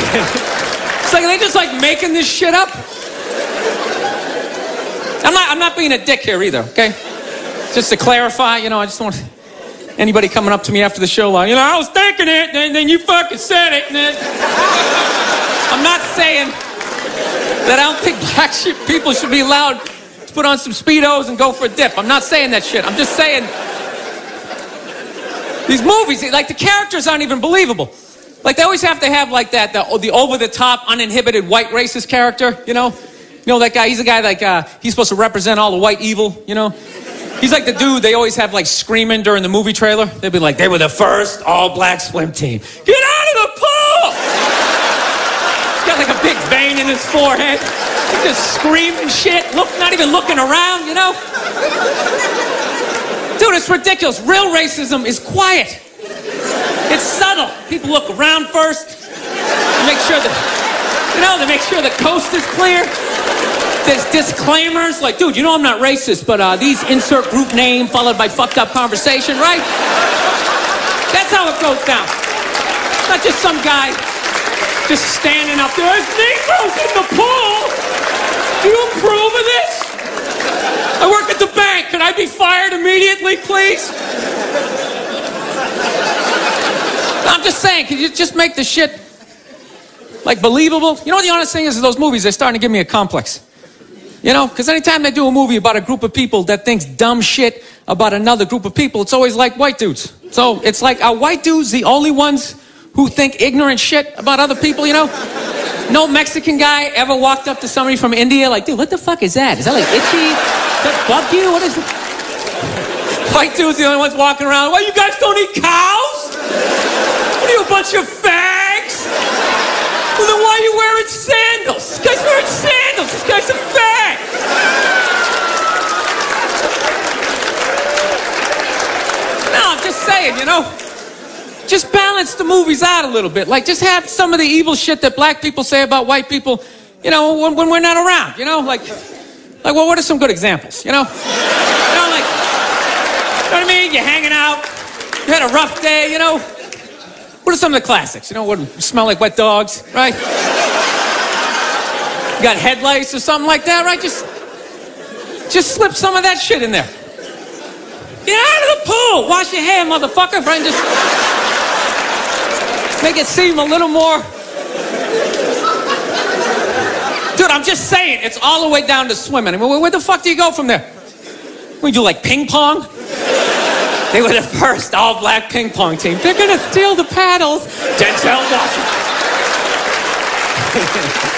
it's like are they just like making this shit up. I'm not. I'm not being a dick here either. Okay. Just to clarify, you know, I just want anybody coming up to me after the show like, you know, I was thinking it, and then you fucking said it. I'm not saying that I don't think black people should be allowed to put on some speedos and go for a dip. I'm not saying that shit. I'm just saying these movies, like the characters aren't even believable. Like they always have to have like that, the, the over the top, uninhibited white racist character. You know, you know that guy. He's a guy like uh, he's supposed to represent all the white evil. You know. He's like the dude they always have like screaming during the movie trailer. They'd be like, they were the first all black swim team. Get out of the pool! He's got like a big vein in his forehead. He's just screaming shit, look, not even looking around, you know? Dude, it's ridiculous. Real racism is quiet. It's subtle. People look around first, make sure that, you know, they make sure the coast is clear. There's disclaimers like, dude, you know I'm not racist, but uh, these insert group name followed by fucked up conversation, right? That's how it goes down. Not just some guy just standing up there. There's Negroes in the pool. Do you approve of this? I work at the bank. Can I be fired immediately, please? I'm just saying, can you just make the shit like believable? You know what the honest thing is? Is those movies, they're starting to give me a complex. You know, because anytime they do a movie about a group of people that thinks dumb shit about another group of people, it's always like white dudes. So it's like, are white dudes the only ones who think ignorant shit about other people, you know? No Mexican guy ever walked up to somebody from India like, dude, what the fuck is that? Is that like itchy? Does bug you? What is it? White dudes the only ones walking around. Well, you guys don't eat cows? What are you, a bunch of fags? Well, then why are you wearing sandals? This guy's wearing sandals. This guy's a fag. No, I'm just saying, you know. Just balance the movies out a little bit. Like, just have some of the evil shit that black people say about white people, you know, when, when we're not around. You know, like, like, well, what are some good examples? You know, you know, like, you know what I mean? You're hanging out. You had a rough day. You know, what are some of the classics? You know, what smell like wet dogs, right? Got headlights or something like that, right? Just, just slip some of that shit in there. Get out of the pool. Wash your hair, motherfucker. Right? Just make it seem a little more. Dude, I'm just saying, it's all the way down to swimming. I mean, where, where the fuck do you go from there? We do like ping pong? They were the first all black ping pong team. They're gonna steal the paddles. Denzel Washington.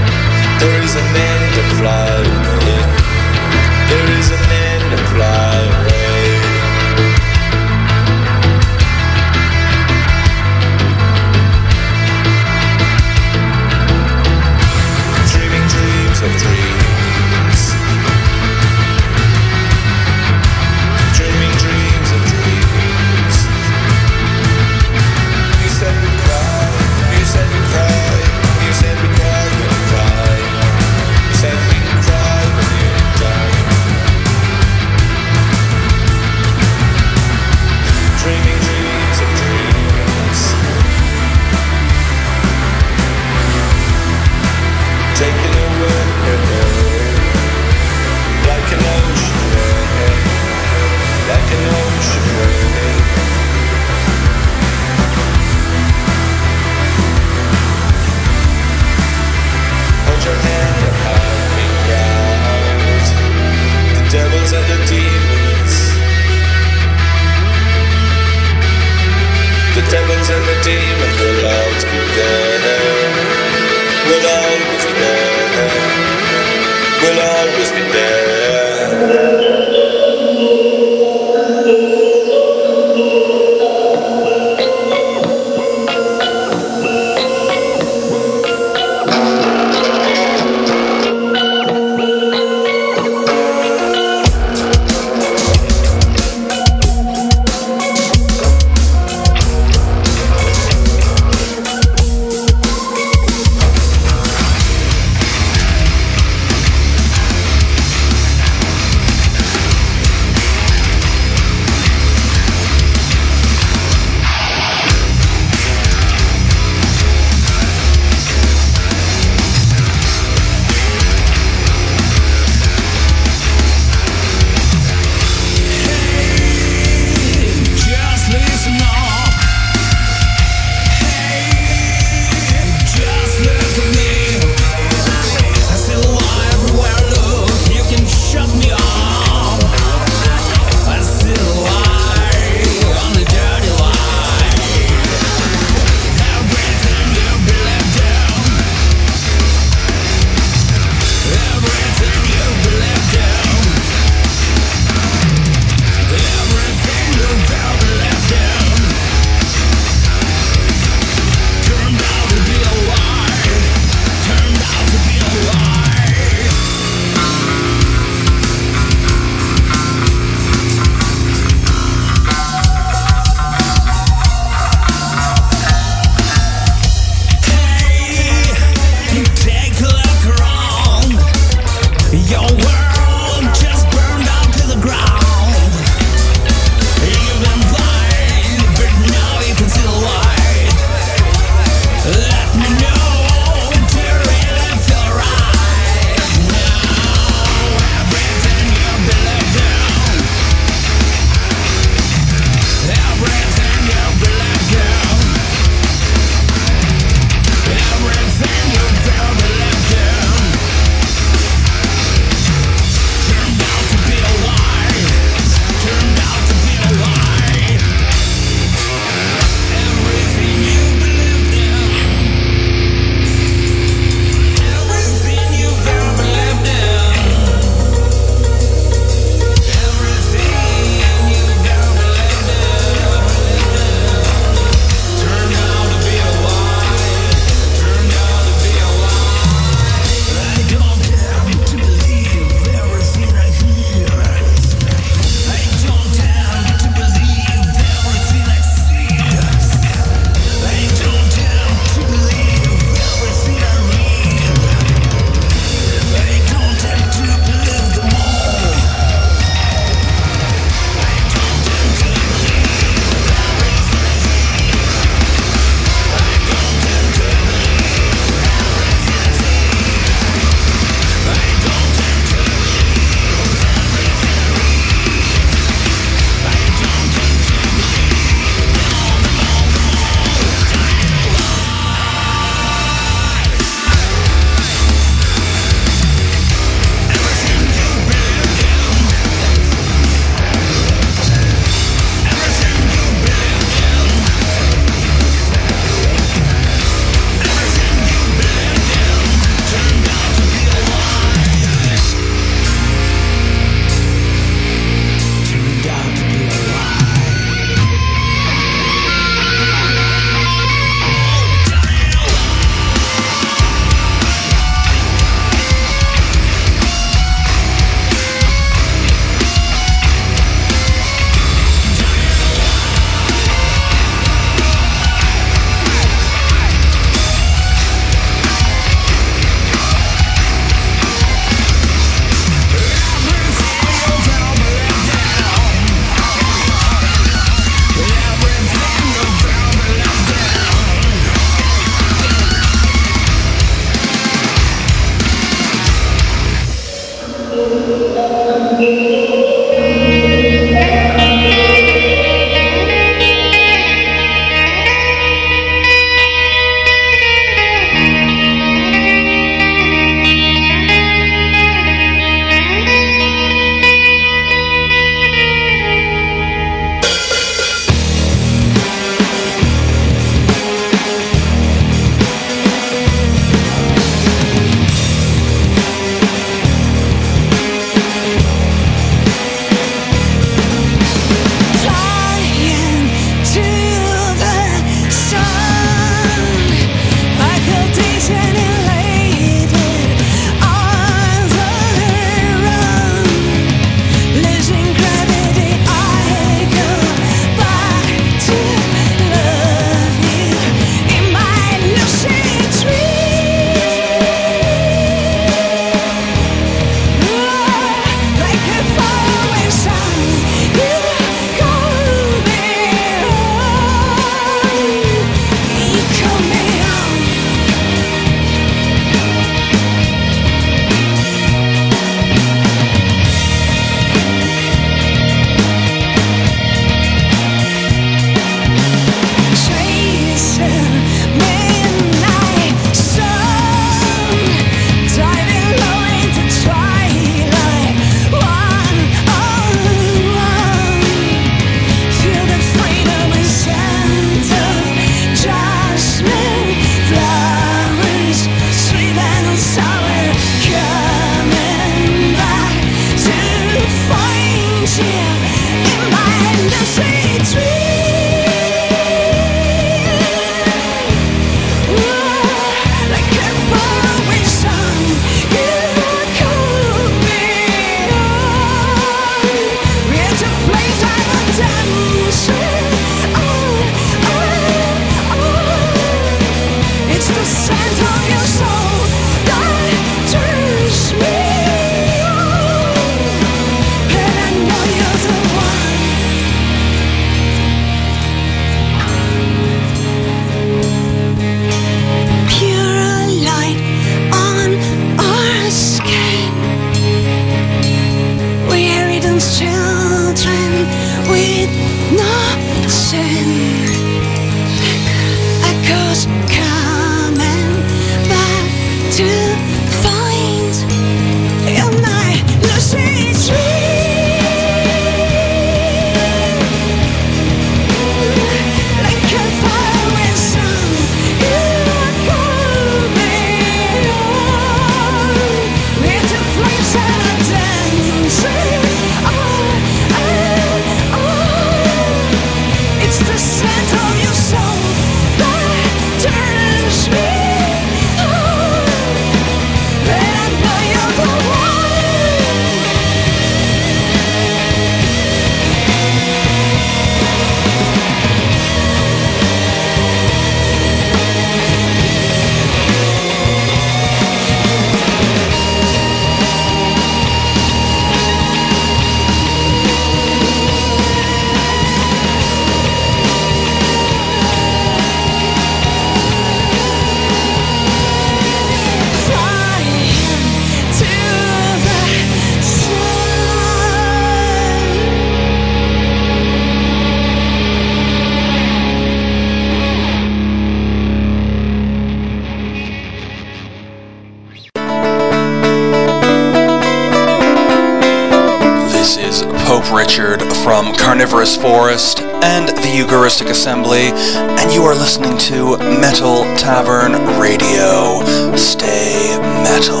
Forest and the Eucharistic Assembly, and you are listening to Metal Tavern Radio. Stay metal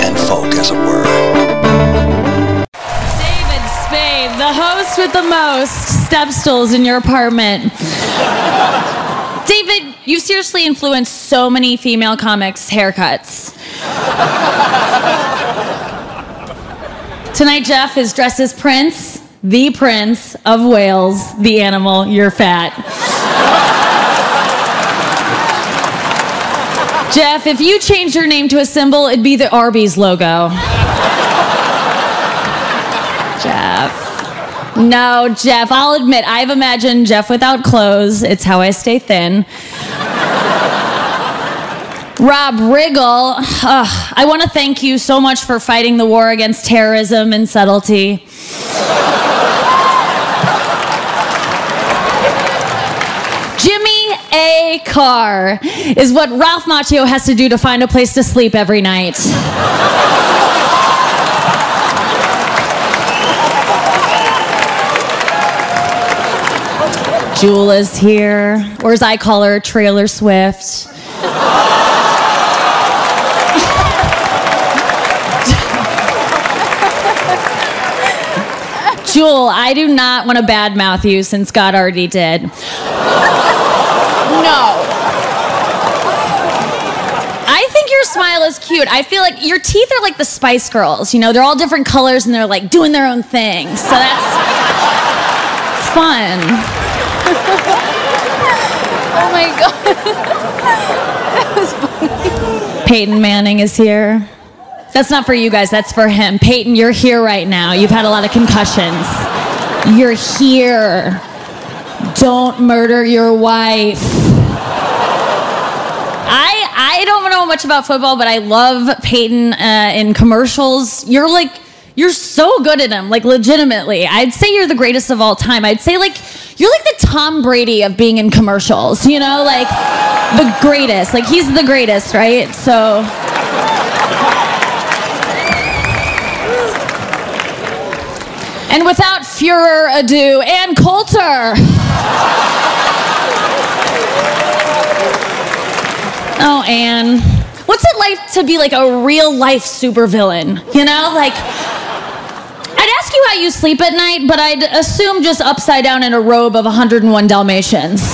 and folk, as it were. David Spade, the host with the most step stools in your apartment. David, you've seriously influenced so many female comics' haircuts. Tonight, Jeff is dressed as Prince, the Prince of Wales, the animal. You're fat. Jeff, if you changed your name to a symbol, it'd be the Arby's logo. Jeff. No, Jeff, I'll admit, I've imagined Jeff without clothes. It's how I stay thin. Rob Riggle, ugh, I want to thank you so much for fighting the war against terrorism and subtlety. A. Carr is what Ralph Macchio has to do to find a place to sleep every night. Jewel is here, or as I call her, Trailer Swift. Jewel, I do not want to badmouth you since God already did. No. I think is cute. I feel like your teeth are like the Spice Girls. You know, they're all different colors and they're like doing their own thing. So that's fun. oh my god. that was funny. Peyton Manning is here. That's not for you guys, that's for him. Peyton, you're here right now. You've had a lot of concussions. You're here. Don't murder your wife. I I don't know much about football, but I love Peyton uh, in commercials. You're like you're so good at him, like legitimately. I'd say you're the greatest of all time. I'd say like you're like the Tom Brady of being in commercials. You know, like the greatest. Like he's the greatest, right? So. And without further ado, Ann Coulter. Oh, Anne. What's it like to be like a real life supervillain? You know, like I'd ask you how you sleep at night, but I'd assume just upside down in a robe of 101 Dalmatians.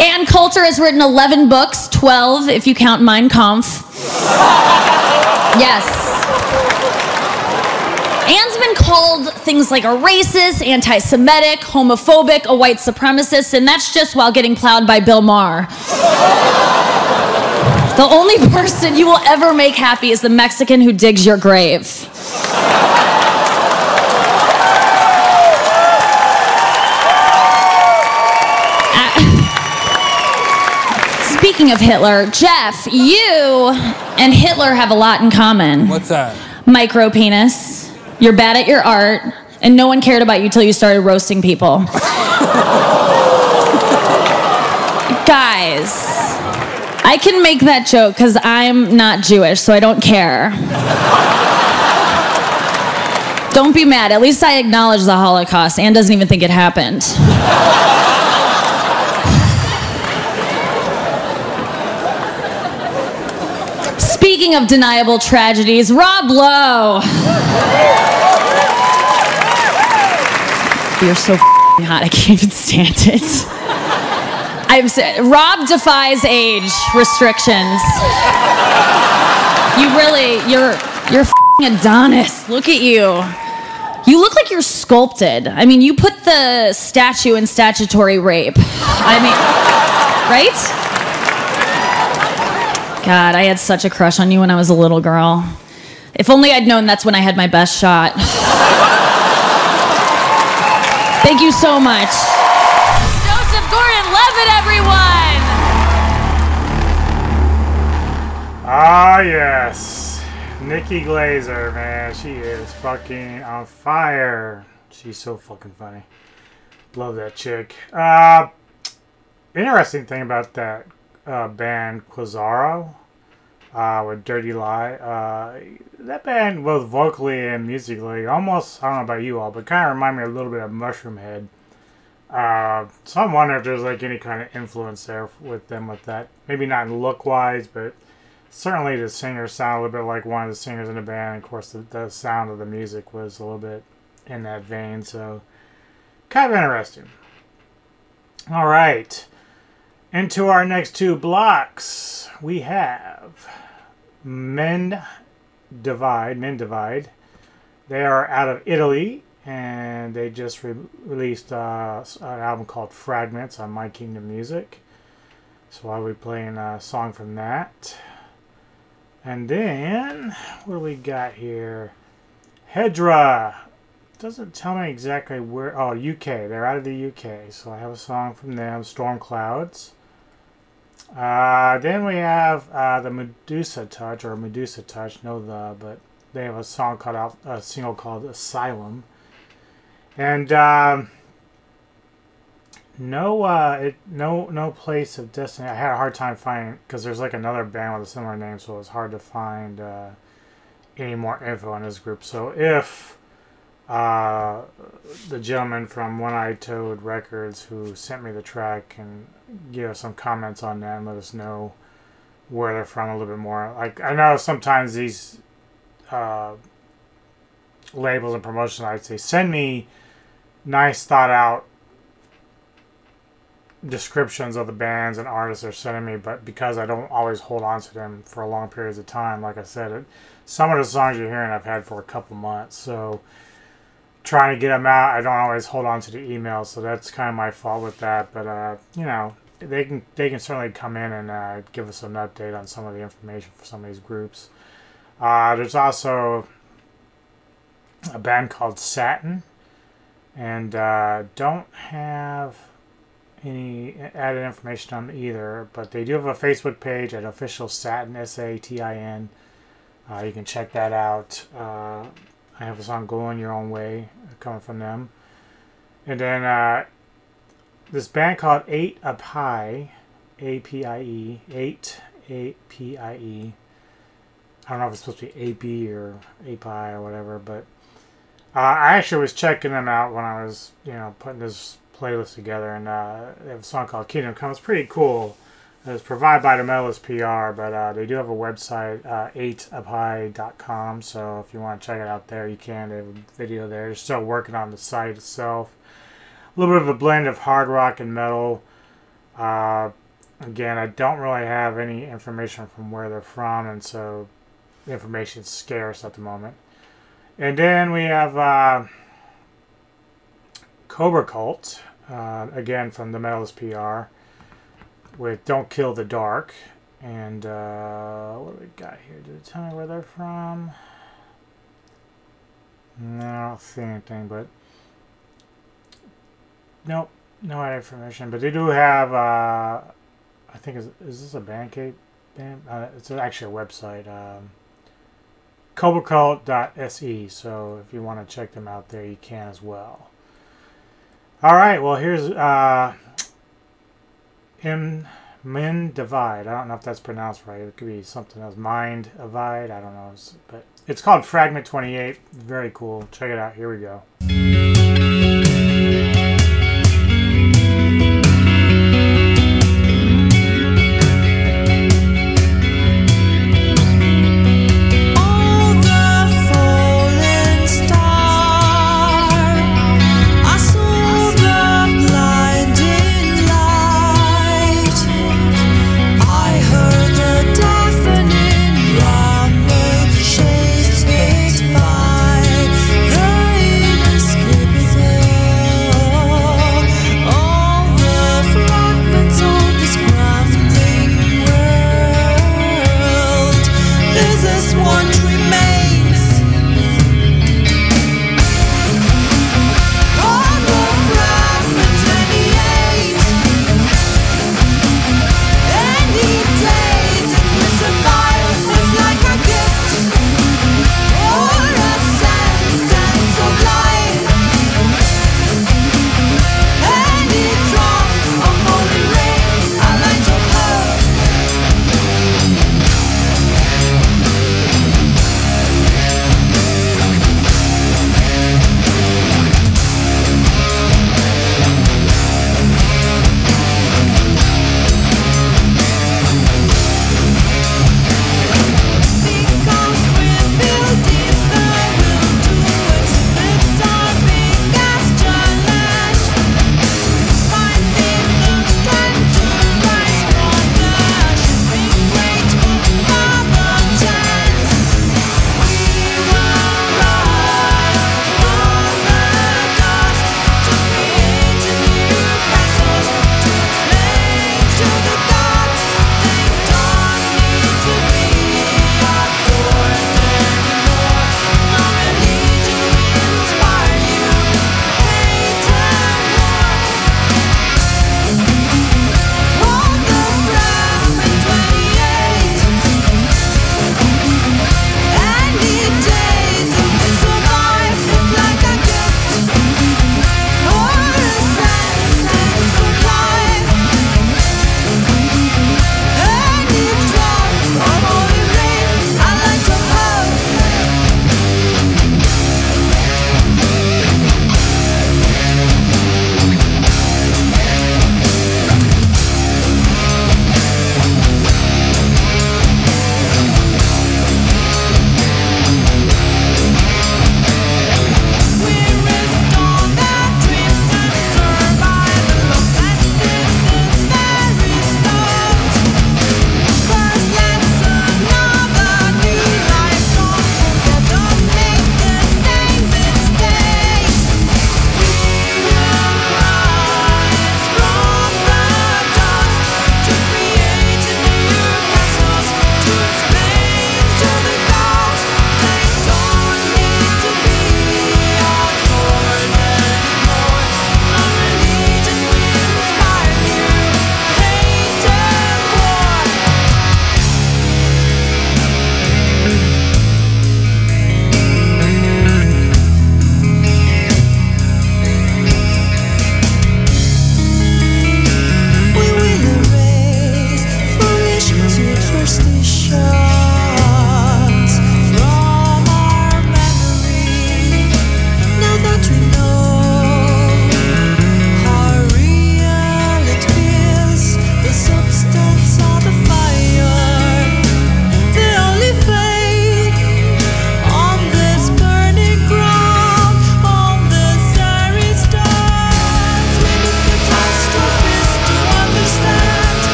Ann Coulter has written 11 books, 12 if you count Mein Kampf. Yes. Called things like a racist, anti Semitic, homophobic, a white supremacist, and that's just while getting plowed by Bill Maher. the only person you will ever make happy is the Mexican who digs your grave. Speaking of Hitler, Jeff, you and Hitler have a lot in common. What's that? Micro penis. You're bad at your art, and no one cared about you till you started roasting people. Guys, I can make that joke because I'm not Jewish, so I don't care. don't be mad. At least I acknowledge the Holocaust. Anne doesn't even think it happened. Speaking of deniable tragedies, Rob Lowe. You're so f***ing hot, I can't even stand it. Said, Rob defies age restrictions. You really, you're, you're f***ing Adonis. Look at you. You look like you're sculpted. I mean, you put the statue in statutory rape. I mean, right? God, I had such a crush on you when I was a little girl. If only I'd known that's when I had my best shot. Thank you so much. Joseph Gordon Levitt, everyone! Ah, yes. Nikki Glazer, man. She is fucking on fire. She's so fucking funny. Love that chick. Uh, interesting thing about that uh, band Quzarra. uh, with Dirty Lie. Uh, that band, both vocally and musically, almost, I don't know about you all, but kind of remind me a little bit of Mushroomhead. Uh, so I'm wondering if there's like any kind of influence there with them with that. Maybe not look wise, but certainly the singer sounded a little bit like one of the singers in the band. Of course, the, the sound of the music was a little bit in that vein. So kind of interesting. All right. Into our next two blocks, we have Men Divide. Men Divide. They are out of Italy, and they just re- released uh, an album called Fragments on My Kingdom Music. So I'll be playing a song from that. And then, what do we got here? Hedra. Doesn't tell me exactly where. Oh, UK. They're out of the UK. So I have a song from them, Storm Clouds. Uh, then we have uh, the Medusa Touch, or Medusa Touch, no the, but they have a song called out, a single called Asylum. And um, no, uh, it no no place of destiny. I had a hard time finding because there's like another band with a similar name, so it was hard to find uh, any more info on this group. So if uh, the gentleman from One Eye Toad Records who sent me the track can give us some comments on that and let us know where they're from a little bit more. Like I know sometimes these uh, labels and promotion sites they send me nice thought out descriptions of the bands and artists they're sending me, but because I don't always hold on to them for long periods of time, like I said, it, some of the songs you're hearing I've had for a couple months, so trying to get them out, I don't always hold on to the emails, so that's kind of my fault with that. But uh, you know, they can they can certainly come in and uh, give us an update on some of the information for some of these groups. Uh, there's also a band called Satin, and uh, don't have any added information on either, but they do have a Facebook page at official Satin S A T I N. Uh, you can check that out. Uh, I have a song "Going Your Own Way" coming from them, and then uh, this band called Eight Up High, A P I E, Eight A P I E. I don't know if it's supposed to be A B or A P I or whatever, but uh, I actually was checking them out when I was, you know, putting this playlist together, and uh, they have a song called Kingdom Come. It's pretty cool. It's provided by the Metallist PR, but uh, they do have a website, uh, 8uphigh.com, so if you want to check it out there, you can. They have a video there. They're still working on the site itself. A little bit of a blend of hard rock and metal. Uh, again, I don't really have any information from where they're from, and so the information's scarce at the moment. And then we have uh, Cobra Cult, uh, again from the Metallist PR, with Don't Kill the Dark. And uh, what do we got here? Did it tell me where they're from? No, I don't see anything, but nope, no information. But they do have, uh, I think, is, is this a Bandcamp band? Uh, it's actually a website. Um. So if you want to check them out there, you can as well. All right. Well, here's uh, M. Min Divide. I don't know if that's pronounced right. It could be something else. Mind Divide. I don't know. But it's called Fragment 28. Very cool. Check it out. Here we go.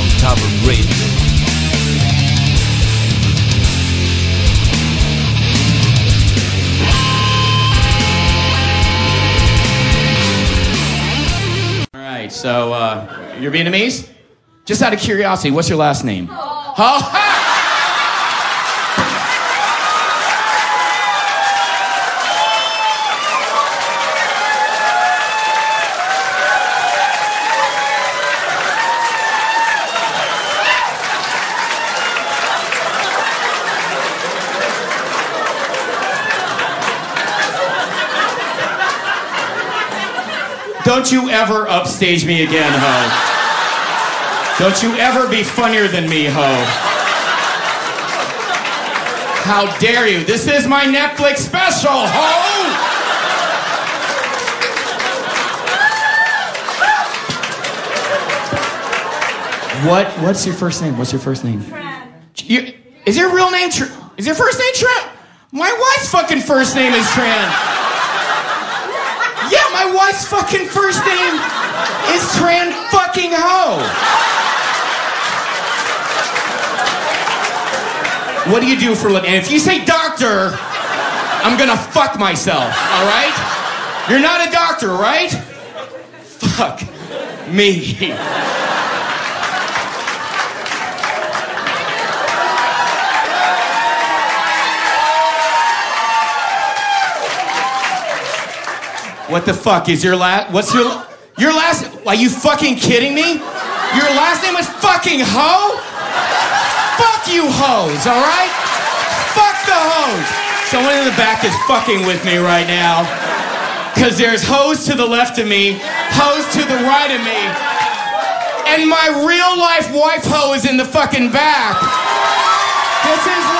To Metal Tavern Radio. All right, so uh, you're Vietnamese? Just out of curiosity, what's your last name? Ho. Don't you ever upstage me again, ho. Don't you ever be funnier than me, ho. How dare you? This is my Netflix special, ho! What? What's your first name? What's your first name? You, is your real name Tr- Is your first name Tran? My wife's fucking first name is Tran. Wife's fucking first name is Tran fucking Ho. What do you do for a living? And if you say doctor, I'm gonna fuck myself, all right? You're not a doctor, right? Fuck me. What the fuck is your last? What's your your last? Are you fucking kidding me? Your last name is fucking Ho? Fuck you hoes, all right? Fuck the hoes. Someone in the back is fucking with me right now. Cause there's hoes to the left of me, hoes to the right of me, and my real life wife hoe is in the fucking back. This is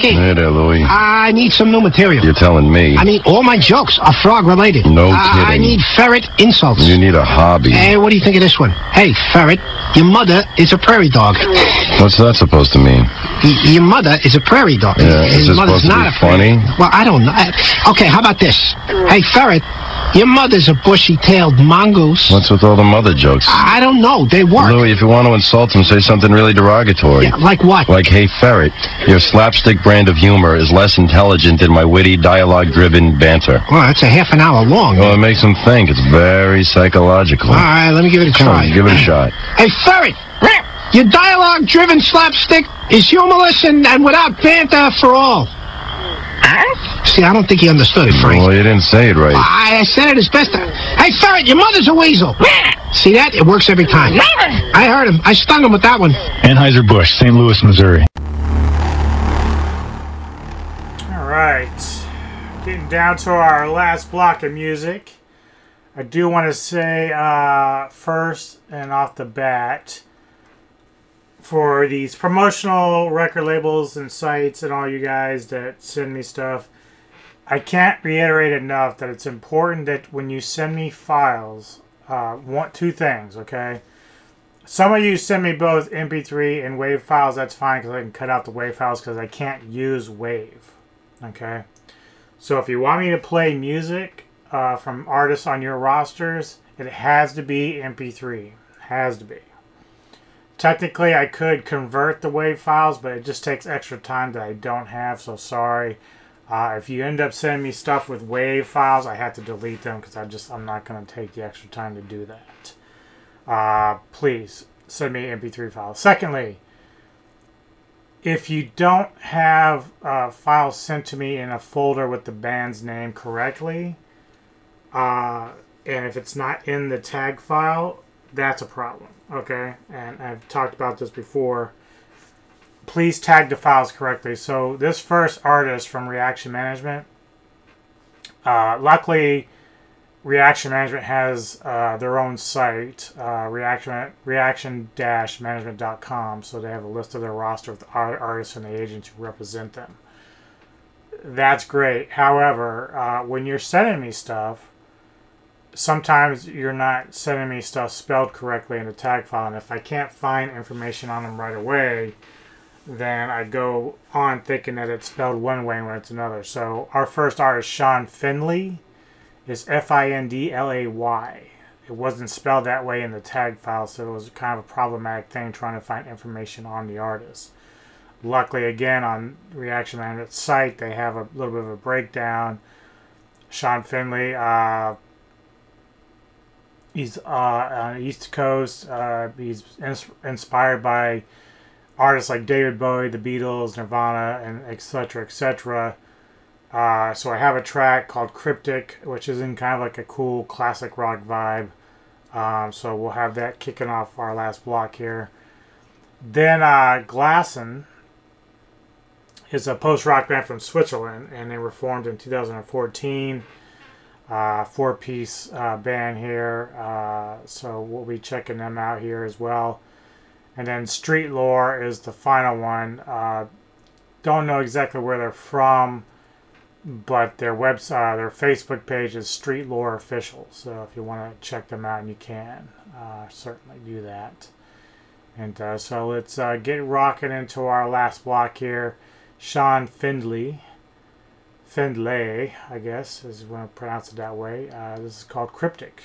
Frankie. Hey there, Louie. I need some new material. You're telling me. I mean, all my jokes are frog related. No I- I need ferret insults. You need a hobby. Hey, what do you think of this one? Hey, ferret, your mother is a prairie dog. What's that supposed to mean? Y- your mother is a prairie dog. Yeah, is this supposed to not be funny? Well, I don't know. Okay, how about this? Hey, ferret, your mother's a bushy-tailed mongoose. What's with all the mother jokes? I don't know. They work. Louie, if you want to insult him, say something really derogatory. Yeah, like what? Like, hey, ferret, your slapstick brand of humor is less intelligent than my witty, dialogue-driven banter. Well, that's a half an hour long. Well, it makes him think. It's very psychological. All right, let me give it a try. Oh, give it a shot. Hey, ferret, your dialogue-driven slapstick is humorless and, and without banter for all. See, I don't think he understood it, Frank. Well, you didn't say it right. I, I said it as best. I, hey, ferret, your mother's a weasel. See that? It works every time. I heard him. I stung him with that one. Anheuser-Busch, St. Louis, Missouri. All right, getting down to our last block of music. I do want to say uh, first and off the bat for these promotional record labels and sites and all you guys that send me stuff. I can't reiterate enough that it's important that when you send me files, uh, want two things, okay? Some of you send me both MP3 and WAV files. That's fine because I can cut out the WAV files because I can't use WAV. Okay. So if you want me to play music uh, from artists on your rosters, it has to be MP3. Has to be. Technically, I could convert the WAV files, but it just takes extra time that I don't have. So sorry. Uh, if you end up sending me stuff with WAV files, I have to delete them because I just I'm not going to take the extra time to do that uh, please send me MP3 files. Secondly, if you don't have uh, files sent to me in a folder with the band's name correctly, uh, and if it's not in the tag file, that's a problem. Okay, and I've talked about this before. Please tag the files correctly. So this first artist from Reaction Management, uh, luckily Reaction Management has uh, their own site, uh, reaction reaction-management.com, so they have a list of their roster of the art- artists and the agents who represent them. That's great. However, uh, when you're sending me stuff, sometimes you're not sending me stuff spelled correctly in the tag file, and if I can't find information on them right away, then I go on thinking that it's spelled one way when it's another. So our first artist, Sean Finley, is F I N D L A Y. It wasn't spelled that way in the tag file, so it was kind of a problematic thing trying to find information on the artist. Luckily, again, on Reaction Management's site, they have a little bit of a breakdown. Sean Finley, uh, he's uh, on the East Coast. Uh, he's ins- inspired by artists like David Bowie, the Beatles, Nirvana, and etc. etc. Uh, so I have a track called Cryptic, which is in kind of like a cool classic rock vibe. Um, so we'll have that kicking off our last block here. Then uh, Glaston is a post rock band from Switzerland, and they were formed in 2014. Uh, four piece uh, band here, uh, so we'll be checking them out here as well. And then Street Lore is the final one. Uh, don't know exactly where they're from, but their website, their Facebook page is Street Lore Official. So if you want to check them out, and you can uh, certainly do that. And uh, so let's uh, get rocking into our last block here. Sean Findley, Findlay, I guess is when I pronounce it that way. Uh, this is called Cryptic.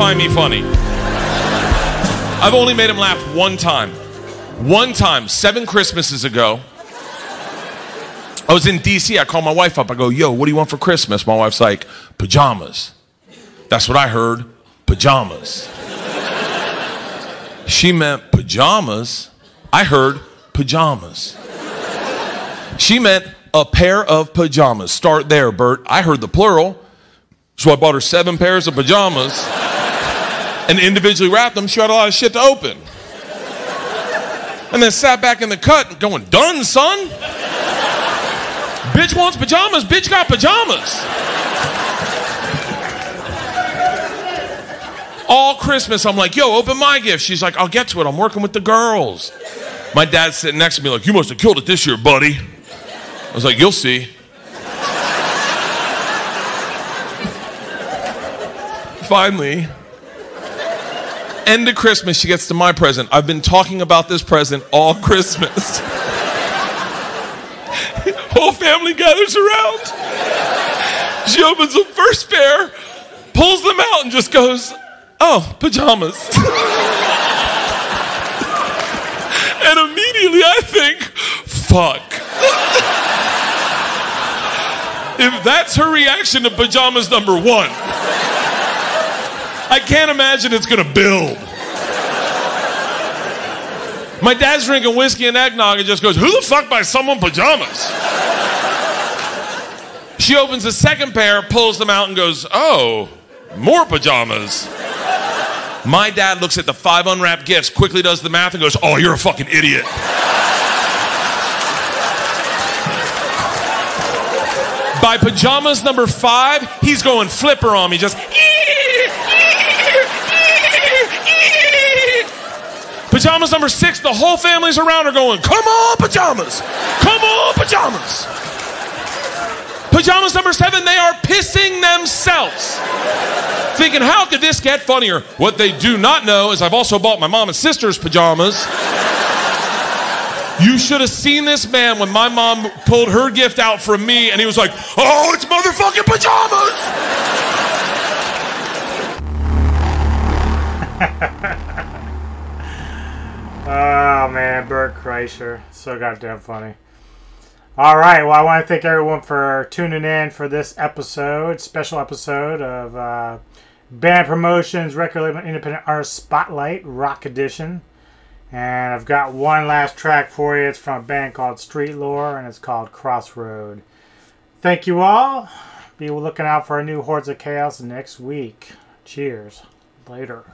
Find me funny. I've only made him laugh one time. One time, seven Christmases ago. I was in DC. I called my wife up. I go, yo, what do you want for Christmas? My wife's like, pajamas. That's what I heard. Pajamas. She meant pajamas. I heard pajamas. She meant a pair of pajamas. Start there, Bert. I heard the plural. So I bought her seven pairs of pajamas and individually wrapped them. She had a lot of shit to open. And then sat back in the cut going, done, son. Bitch wants pajamas. Bitch got pajamas. All Christmas, I'm like, yo, open my gift. She's like, I'll get to it. I'm working with the girls. My dad's sitting next to me, like, you must have killed it this year, buddy. I was like, you'll see. Finally, end of Christmas, she gets to my present. I've been talking about this present all Christmas. Whole family gathers around. She opens the first pair, pulls them out, and just goes, Oh, pajamas. and immediately I think, Fuck. if that's her reaction to pajamas number one, I can't imagine it's gonna build. My dad's drinking whiskey and eggnog and just goes, Who the fuck buys someone pajamas? She opens the second pair, pulls them out, and goes, Oh, more pajamas. My dad looks at the five unwrapped gifts, quickly does the math, and goes, Oh, you're a fucking idiot. By pajamas number five, he's going flipper on me, just. Pajamas number six, the whole family's around are going, Come on, pajamas! Come on, pajamas! Pajamas number seven, they are pissing themselves. Thinking, how could this get funnier? What they do not know is I've also bought my mom and sister's pajamas. You should have seen this man when my mom pulled her gift out from me and he was like, Oh, it's motherfucking pajamas! Man, Bert Kreischer. So goddamn funny. Alright, well I want to thank everyone for tuning in for this episode, special episode of uh, Band Promotions Record Label Independent Artist Spotlight Rock Edition. And I've got one last track for you. It's from a band called Streetlore and it's called Crossroad. Thank you all. Be looking out for a new Hordes of Chaos next week. Cheers. Later.